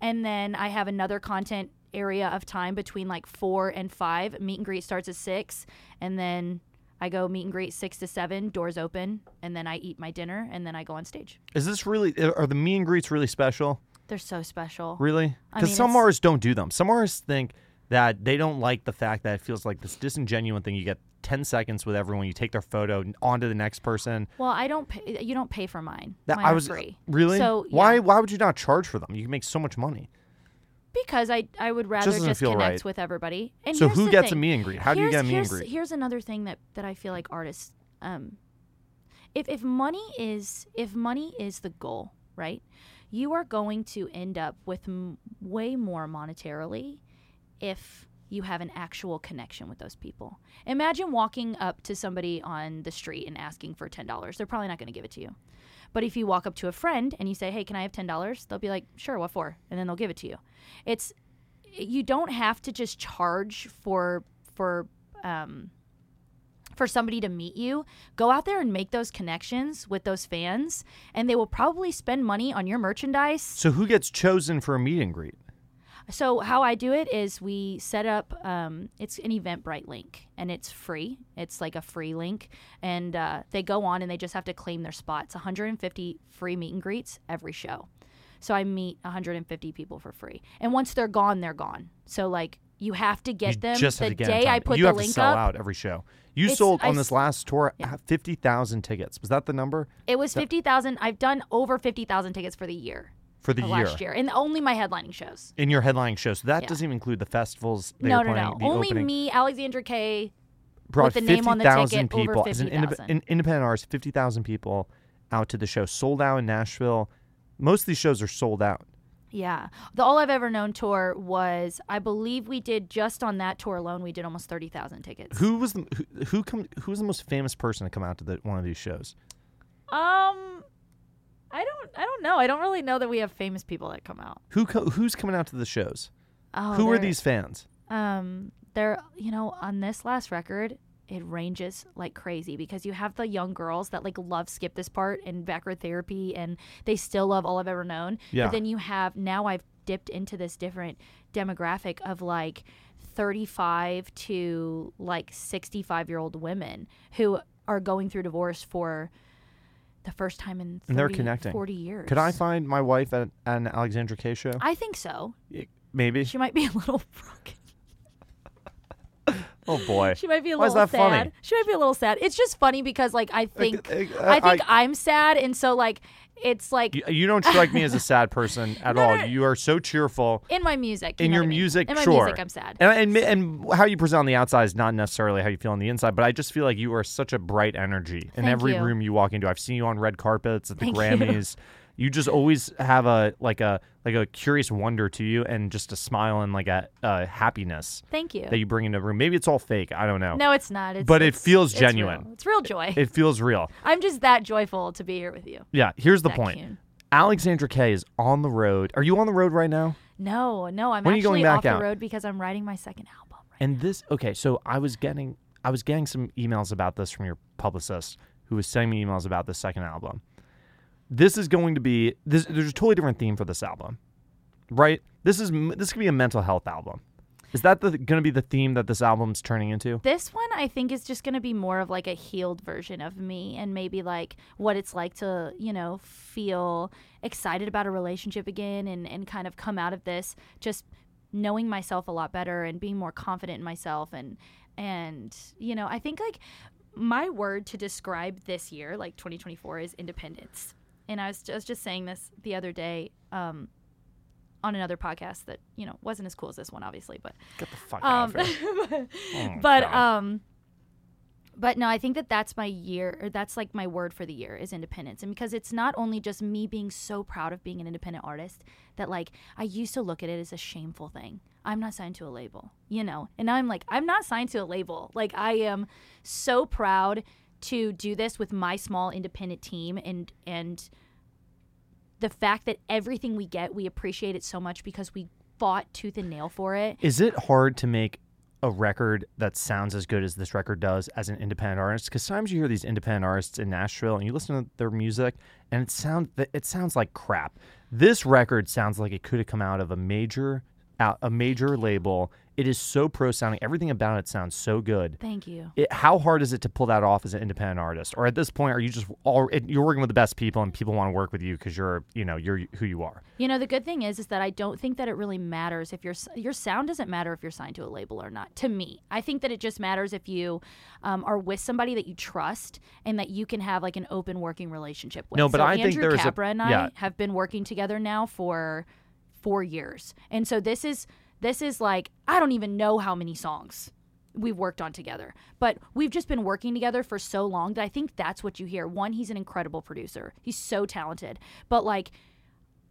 and then I have another content area of time between like four and five. Meet and greet starts at six, and then I go meet and greet six to seven. Doors open, and then I eat my dinner, and then I go on stage. Is this really? Uh, are the meet and greets really special? They're so special. Really? I Because mean, some it's- artists don't do them. Some artists think that they don't like the fact that it feels like this disingenuous thing. You get 10 seconds with everyone, you take their photo, on to the next person. Well, I don't. Pay, you don't pay for mine. That mine I was free. really So why yeah, why would you not charge for them? You can make so much money. Because I I would rather doesn't just connect right. with everybody. And so who gets a thing. meet and greet? How do you get a meet and here's, greet? Here's another thing that, that I feel like artists, um, if if money is if money is the goal, right? You are going to end up with m- way more monetarily if you have an actual connection with those people. Imagine walking up to somebody on the street and asking for ten dollars. They're probably not going to give it to you. But if you walk up to a friend and you say, "Hey, can I have ten dollars?" They'll be like, "Sure, what for?" And then they'll give it to you. It's you don't have to just charge for for um, for somebody to meet you. Go out there and make those connections with those fans, and they will probably spend money on your merchandise. so who gets chosen for a meet and greet? So how I do it is we set up. Um, it's an Eventbrite link, and it's free. It's like a free link, and uh, they go on and they just have to claim their spot. It's 150 free meet and greets every show. So I meet 150 people for free, and once they're gone, they're gone. So like you have to get you them just the get day. I put you the have link to sell up. out every show. You It's- sold on s- this last tour fifty thousand tickets. Was that the number It was 50,000. I've done over 50,000 tickets for the year. For the year last year, and only my headlining shows. in your headlining shows, So that Yeah. doesn't even include the festivals. They no, were no, playing, no. The Only opening. me, Alexandra Kay brought the name on the 50,000 ticket, over people as an, indep- 50,000. an independent artist, 50,000 people out to the show. Sold out in Nashville. Most of these shows are sold out. Yeah, the All I've Ever Known tour was, I believe, we did just on that tour alone, we did almost 30,000 tickets. Who was the who, who come who was the most famous person to come out to the, one of these shows? Um, I don't, I don't know. I don't really know that we have famous people that come out. Who co- who's coming out to the shows? Oh, who are these fans? Um, they're you know on this last record, it ranges like crazy because you have the young girls that like love skip this part and backward therapy, and they still love all I've ever known. Yeah. But then you have now I've dipped into this different demographic of like 35 to like 65 year old women who are going through divorce for the first time in 30, And they're connecting. 40 years. Could I find my wife at, at an Alexandra Kay show? I think so. Maybe. She might be a little *laughs* broken. Oh boy. She might be a Why is little that sad. funny? She might be a little sad. It's just funny because like I think uh, I think I- I, am sad, and so like it's like You, you don't strike me as a sad person *laughs* at No, all. no, no. You are so cheerful. in my music. you In your I mean? music, in my sure. music, I'm sad. And, and and how you present on the outside is not necessarily how you feel on the inside, but I just feel like you are such a bright energy in Thank every you. room you walk into. I've seen you on red carpets at the Thank. Grammys. You. *laughs* just always have a like a like a curious wonder to you, and just a smile and like a, a happiness Thank you. that you bring into the room. Maybe it's all fake. I don't know. no, it's not. It's, But it it's- feels it's genuine. real. It's real joy. It feels real. *laughs* I'm just that joyful to be here with you. Yeah. Here's the That point. Alexandra Kay is on the road. Are you on the road right now? No, no, I'm When are you actually going back off out? the road because I'm writing my second album. Right And this, okay, so I was getting, I was getting some emails about this from your publicist, who was sending me emails about the second album. This is going to be, this, there's a totally different theme for this album, right? This is this could be a mental health album. Is that to be the theme that this album's turning into? This one I think is just going to be more of like a healed version of me and maybe like what it's like to, you know, feel excited about a relationship again and, and kind of come out of this just knowing myself a lot better and being more confident in myself and and you know, I think like my word to describe this year, like 2024 is independence. And I was, I was just saying this the other day um on another podcast that, you know, wasn't as cool as this one obviously, but Get the fuck out um, of here. *laughs* Oh but God. um but no i think that that's my year or that's like my word for the year is independence and because it's not only just me being so proud of being an independent artist that like i used to look at it as a shameful thing i'm not signed to a label you know and now i'm like i'm not signed to a label like i am so proud to do this with my small independent team and and the fact that everything we get we appreciate it so much because we fought tooth and nail for it Is it hard to make a record that sounds as good as this record does as an independent artist? Because sometimes you hear these independent artists in Nashville and you listen to their music and it sounds it sounds like crap. This record sounds like it could have come out of a major out a major label. It is so pro sounding. Everything about it sounds so good. thank you It, how hard is it to pull that off as an independent artist? Or at this point, are you just all you're working with the best people and people want to work with you because you're you know you're who you are? You know, the good thing is, is that I don't think that it really matters if your your sound doesn't matter if you're signed to a label or not. To me, I think that it just matters if you um, are with somebody that you trust and that you can have like an open working relationship with. No, but so I think Andrew there's a- Capra and I yeah. have been working together now for four years, and so this is this is like I don't even know how many songs we've worked on together. But we've just been working together for so long that I think that's what you hear. One, he's an incredible producer. He's so talented. But like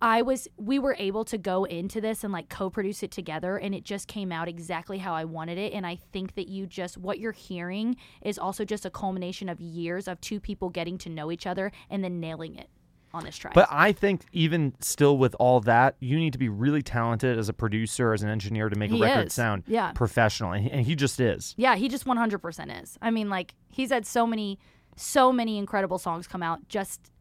I was we were able to go into this and like co-produce it together and it just came out exactly how I wanted it and I think that you just what you're hearing is also just a culmination of years of two people getting to know each other and then nailing it on this track. But I think even still with all that, you need to be really talented as a producer, as an engineer to make a record is. sound Yeah. professional, and he, and he just is. Yeah, he just 100% is. I mean, like he's had so many, so many incredible songs come out just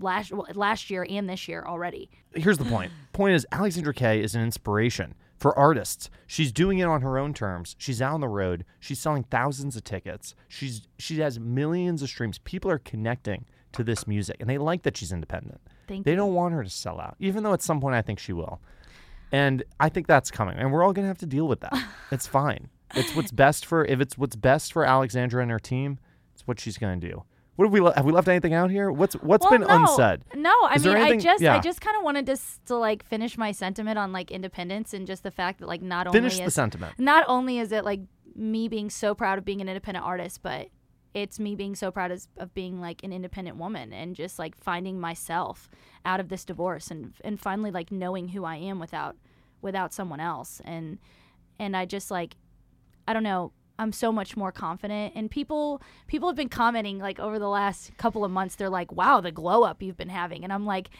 last well, last year and this year already. Here's the point. *sighs* point is, Alexandra Kay is an inspiration for artists. She's doing it on her own terms. She's out on the road. She's selling thousands of tickets. She's she has millions of streams. People are connecting to this music, and they like that she's independent. Thank They you. don't want her to sell out, even though at some point I think she will. And I think that's coming, and we're all gonna have to deal with that. *laughs* it's fine. It's what's best for if it's what's best for Alexandra and her team. It's what she's gonna do. What have we le- have we left anything out here? What's what's Well, been no, unsaid? No, I mean, I just, yeah. I just kind of wanted to, s- to like finish my sentiment on like independence and just the fact that like not Finish only finish the is sentiment. not only is it like me being so proud of being an independent artist, but it's me being so proud as, of being like an independent woman and just like finding myself out of this divorce and and finally like knowing who I am without without someone else. And and I just like I don't know I'm so much more confident. And people people have been commenting like over the last couple of months they're like wow the glow up you've been having. And I'm like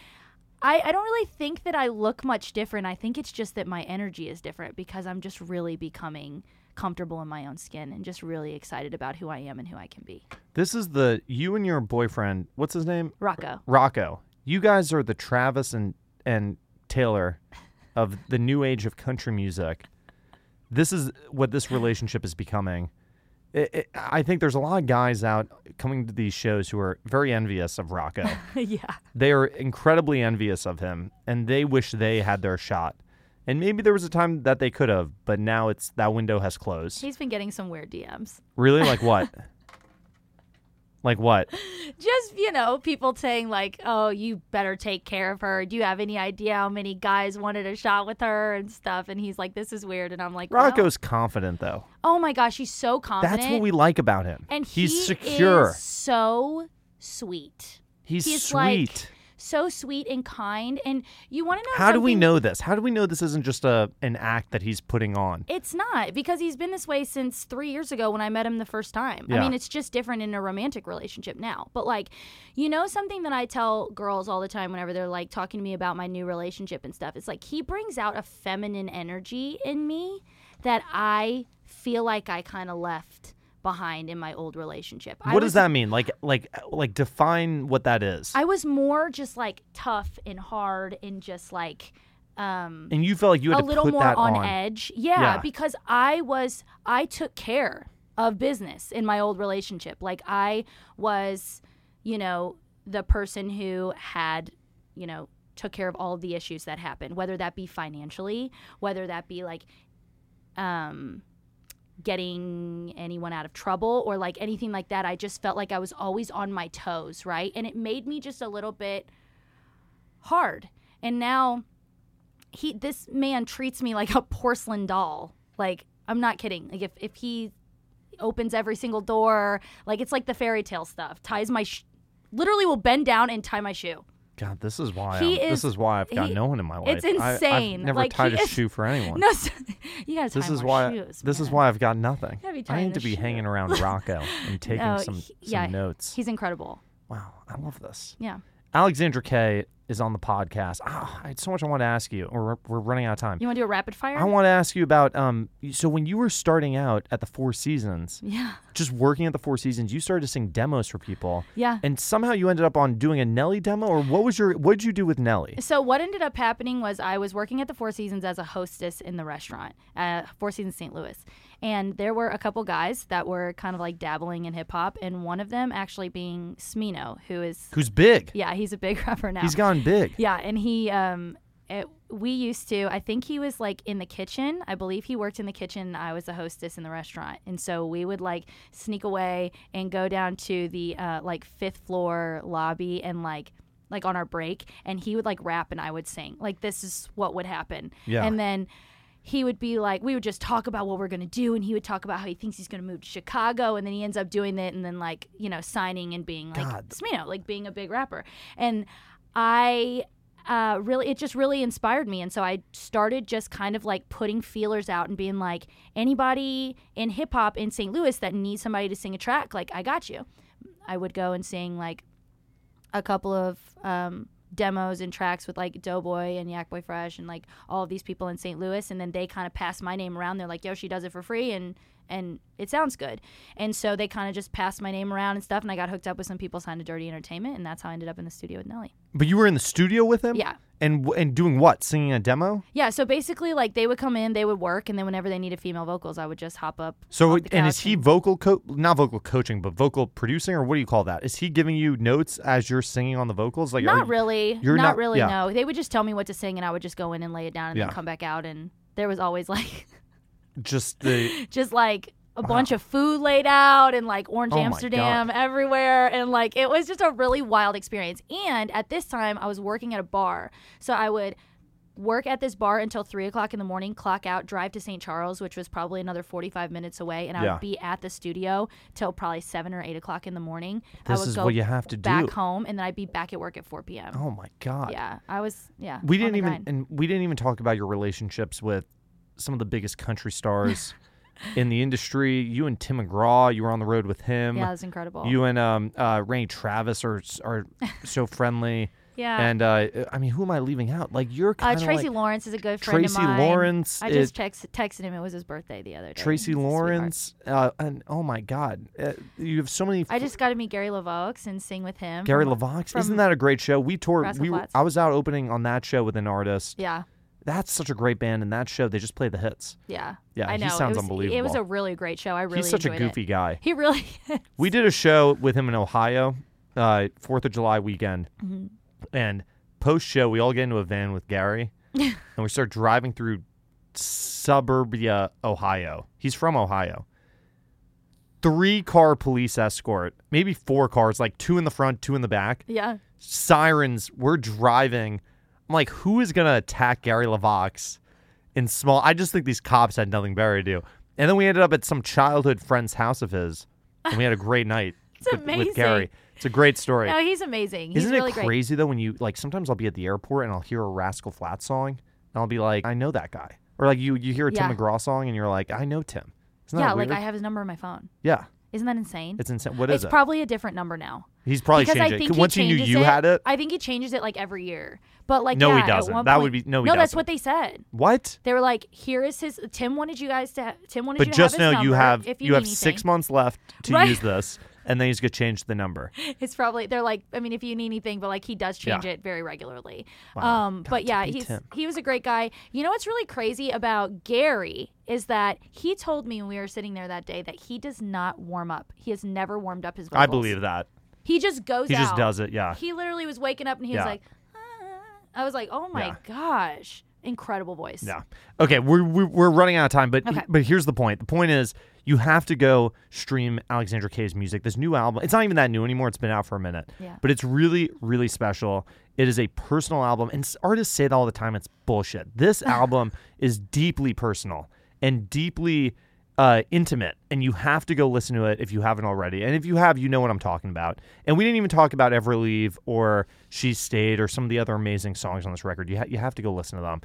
I, I don't really think that I look much different. I think it's just that my energy is different because I'm just really becoming comfortable in my own skin and just really excited about who I am and who I can be. This is the you and your boyfriend. What's his name? Rocco. Rocco. You guys are the Travis and and Taylor of the new age of country music. This is what this relationship is becoming. It, it, I think there's a lot of guys out coming to these shows who are very envious of Rocco. *laughs* yeah. they are incredibly envious of him, and they wish they had their shot. And maybe there was a time that they could have, but now it's that window has closed. He's been getting some weird DMs. Really? Like *laughs* what? like what? Just, you know, people saying, like, oh, you better take care of her. Do you have any idea how many guys wanted a shot with her and stuff? And he's like, this is weird. And I'm like, well, Rocco's confident though. oh my gosh, he's so confident. That's what we like about him. and he's he secure. so sweet. he's, he's sweet. like- So sweet and kind. And you want to know How do we know this? How do we know this isn't just a an act that he's putting on? It's not because he's been this way since three years ago when I met him the first time. I mean, it's just different in a romantic relationship now. But like, you know, something that I tell girls all the time whenever they're like talking to me about my new relationship and stuff, it's like he brings out a feminine energy in me that I feel like I kind of left behind in my old relationship. What was does that mean? Like like like define what that is. I was more just like tough and hard and just like um and you felt like you had a to little put more that on, on. edge. Yeah, Yeah. because I was I took care of business in my old relationship. Like I was, you know, the person who had, you know, took care of all of the issues that happened, whether that be financially, whether that be like um getting anyone out of trouble or like anything like that. I just felt like I was always on my toes, right? And it made me just a little bit hard. And now he this man treats me like a porcelain doll. Like I'm not kidding. Like if if he opens every single door, like it's like the fairy tale stuff. Ties my sh- literally will bend down and tie my shoe. God, this is why He I'm, this is- is why I've got he- no one in my life. it's I- I've never Like, tied a is- shoe for anyone. *laughs* No, so, you gotta tie this is why shoes. this is why I've got nothing. I need to be shoe. hanging around Rocco and *laughs* taking No, some, he- some yeah, notes. He's incredible. Wow, I love this. Yeah. Alexandra Kay is on the podcast. Ah, I had so much I want to ask you. We're, we're running out of time. You want to do a rapid fire? I want to ask you about um. So when you were starting out at the Four Seasons, yeah. just working at the Four Seasons, you started to sing demos for people, Yeah. and somehow you ended up on doing a Nelly demo, or what was your what did you do with Nelly? So what ended up happening was I was working at the Four Seasons as a hostess in the restaurant, uh, Four Seasons St. Louis, and there were a couple guys that were kind of like dabbling in hip hop, and one of them actually being Smino, who is Who's big? yeah, he's a big *laughs* rapper now. He's gone big. Yeah, and he um it, we used to I think he was like in the kitchen. I believe he worked in the kitchen. I was a hostess in the restaurant. And so we would like sneak away and go down to the uh like 5th floor lobby and like like on our break and he would like rap and I would sing. Like this is what would happen. Yeah. And then he would be like, we would just talk about what we're gonna do, and he would talk about how he thinks he's gonna move to Chicago, and then he ends up doing it, and then like you know signing and being like God. Smino, like being a big rapper, and I uh, really it just really inspired me. And so i started just kind of like putting feelers out and being like anybody in hip-hop in st louis that needs somebody to sing a track like i got you. I would go and sing like a couple of um, demos and tracks with like doughboy and yak boy fresh and like all of these people in st louis. And then they kind of pass my name around. They're like yo she does it for free. And and it sounds good and so they kind of just passed my name around and stuff and i got hooked up with some people signed to Derrty Entertainment and that's how i ended up in the studio with nelly But you were in the studio with him. yeah And and doing what? Singing a demo. Yeah, so basically, like they would come in, they would work, and then whenever they needed female vocals, I would just hop up. So and is he vocal co- not vocal coaching, but vocal producing, or what do you call that? Is he giving you notes as you're singing on the vocals? Like Not you- really. you're not, not- really. yeah. No, they would just tell me what to sing, and I would just go in and lay it down, and Yeah. then come back out, and there was always *laughs* like just the *laughs* just like a bunch of food laid out and like orange Oh amsterdam everywhere and like it was just a really wild experience and at this time i was working at a bar so i would work at this bar until three o'clock in the morning clock out drive to st charles which was probably another 45 minutes away and i Yeah. would be at the studio till probably seven or eight o'clock in the morning i This would is go what you have to back do. home and then i'd be back at work at 4 p.m oh my god. yeah i was yeah We didn't even grind. and we didn't even talk about your relationships with some of the biggest country stars *laughs* in the industry. You and Tim McGraw, you were on the road with him. yeah it was incredible You and um, uh, Randy Travis are are *laughs* so friendly. yeah And uh, I mean, who am I leaving out? Like you're uh, kind of Tracy like Lawrence is a good friend Tracy of mine. Tracy Lawrence. I just text, texted him. It was his birthday the other day. Tracy. Lawrence. Uh, and oh my God, uh, you have so many. I just got to meet Gary LeVox and sing with him. Gary LeVox. Isn't that a great show? We toured. Rascal We I was out opening on that show with an artist. Yeah, That's such a great band. And that show, they just play the hits. yeah, Yeah, I he sounds it was, It was a really great show. I really He's such a enjoyed it. goofy guy. He really. *laughs* is. We did a show with him in Ohio, uh, Fourth of July weekend, Mm-hmm. and post show we all get into a van with Gary, *laughs* and we start driving through suburbia, Ohio. He's from Ohio. Three car police escort, maybe four cars, like two in the front, two in the back. Yeah. Sirens. We're driving. I'm like, who is gonna attack Gary LeVox in small? I just think these cops had nothing better to do. And then we ended up at some childhood friend's house of his, and we had a great night *laughs* It's with, amazing. with Gary. It's a great story. No, he's amazing. He's Isn't really it great. crazy though when you like sometimes I'll be at the airport and I'll hear a Rascal Flatts song and I'll be like, I know that guy. Or like you you hear a Tim Yeah. McGraw song and you're like, I know Tim. Isn't Yeah, like? I have his number on my phone. yeah, Isn't that insane? it's insane. What is it's it? probably a different number now. He's probably because I think it. he Once he knew you it, had it, I think he changes it like every year. But like No, he yeah, at doesn't. one That would be- no, he no. That's doesn't. what they said. what? They were like, "Here is his." Tim wanted you guys to. Ha- Tim wanted But you to just know you have if you, you have need six months left to Right. use this, *laughs* and then he's gonna change the number. It's probably they're like. I mean, if you need anything, but like he does change Yeah. it very regularly. Wow. Um, but yeah, he's Tim. he was a great guy. You know what's really crazy about Gary is that he told me when we were sitting there that day that he does not warm up. He has never warmed up his vocals. I believe that. He just goes out. He just does it. Yeah. He literally was waking up and he Yeah. was like, "Ah." I was like, oh my Yeah. gosh, incredible voice. Yeah. Okay, we're, we're we're running out of time, but Okay. but here's the point. The point is you have to go stream Alexandra Kay's music. This new album. It's not even that new anymore. It's been out for a minute. Yeah. But it's really really special. It is a personal album, and artists say that all the time. It's bullshit. This *laughs* album is deeply personal and deeply uh, intimate, and you have to go listen to it if you haven't already. And if you have, you know what I'm talking about. And we didn't even talk about Ever Leave or She Stayed or some of the other amazing songs on this record. You ha- you have to go listen to them.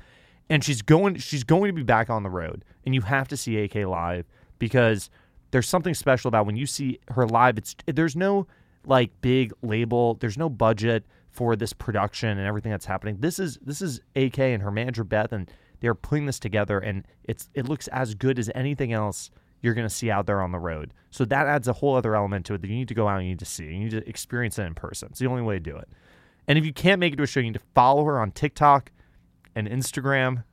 And she's going she's going to be back on the road, and you have to see AK live because there's something special about when you see her live. It's there's no like big label, there's no budget for this production and everything that's happening. This is this is AK and her manager Beth, and they're putting this together, and it's it looks as good as anything else you're going to see out there on the road. So that adds a whole other element to it that you need to go out and you need to see. You need to experience it in person. It's the only way to do it. And if you can't make it to a show, you need to follow her on TikTok and Instagram,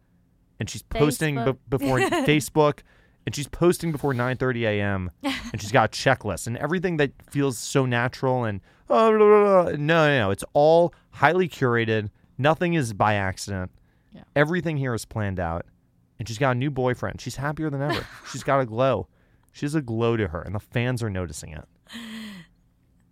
and she's posting *laughs* Facebook. before Facebook, and she's posting before 9:30 a.m. *laughs* and she's got a checklist and everything that feels so natural and oh, blah, blah, blah. no, no, no, it's all highly curated. Nothing is by accident. Yeah. Everything here is planned out, and she's got a new boyfriend. She's happier than ever. *laughs* she's got a glow. She has a glow to her, and the fans are noticing it.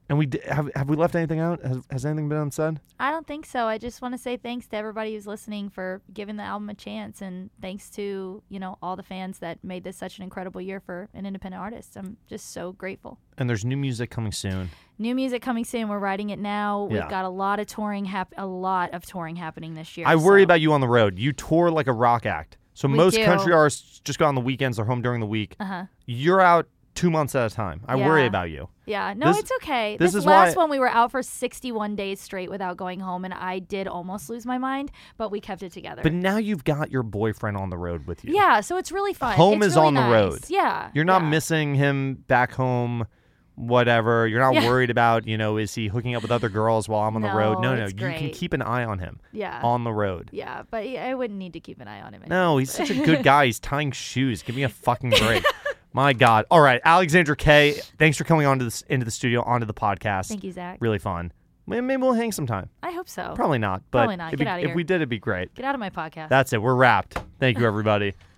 And we d- have have we left anything out? Has, has anything been unsaid? I don't think so. I just want to say thanks to everybody who's listening for giving the album a chance, and thanks to you know all the fans that made this such an incredible year for an independent artist. I'm just so grateful. And there's new music coming soon. New music coming soon. We're writing it now. Yeah. We've got a lot of touring hap- a lot of touring happening this year. I worry so- about you on the road. You tour like a rock act. So We most do. country artists just go on the weekends. They're home during the week. Uh-huh. You're out two months at a time. I worry about you. Yeah, no, This- it's okay. this This, is last one we were out for 61 days straight without going home, and I did almost lose my mind, but we kept it together. But now you've got your boyfriend on the road with you. yeah, so it's really fun. Home It's is really on the nice. road. Yeah, You're not yeah. missing him back home, whatever. You're not Yeah. worried about, you know, is he hooking up with other girls while I'm on the road? No, No, no. You can keep an eye on him Yeah, on the road. yeah, but I wouldn't need to keep an eye on him. No, anyways. he's such a good *laughs* guy. He's tying shoes. Give me a fucking break. *laughs* My God. All right, Alexandra Kay Thanks for coming onto this into the studio, onto the podcast. Thank you, Zak. Really fun. Maybe, maybe we'll hang sometime. I hope so. Probably not, but Probably not. If, Get outta if here. we did, it'd be great. Get out of my podcast. That's it. We're wrapped. Thank you, everybody. *laughs*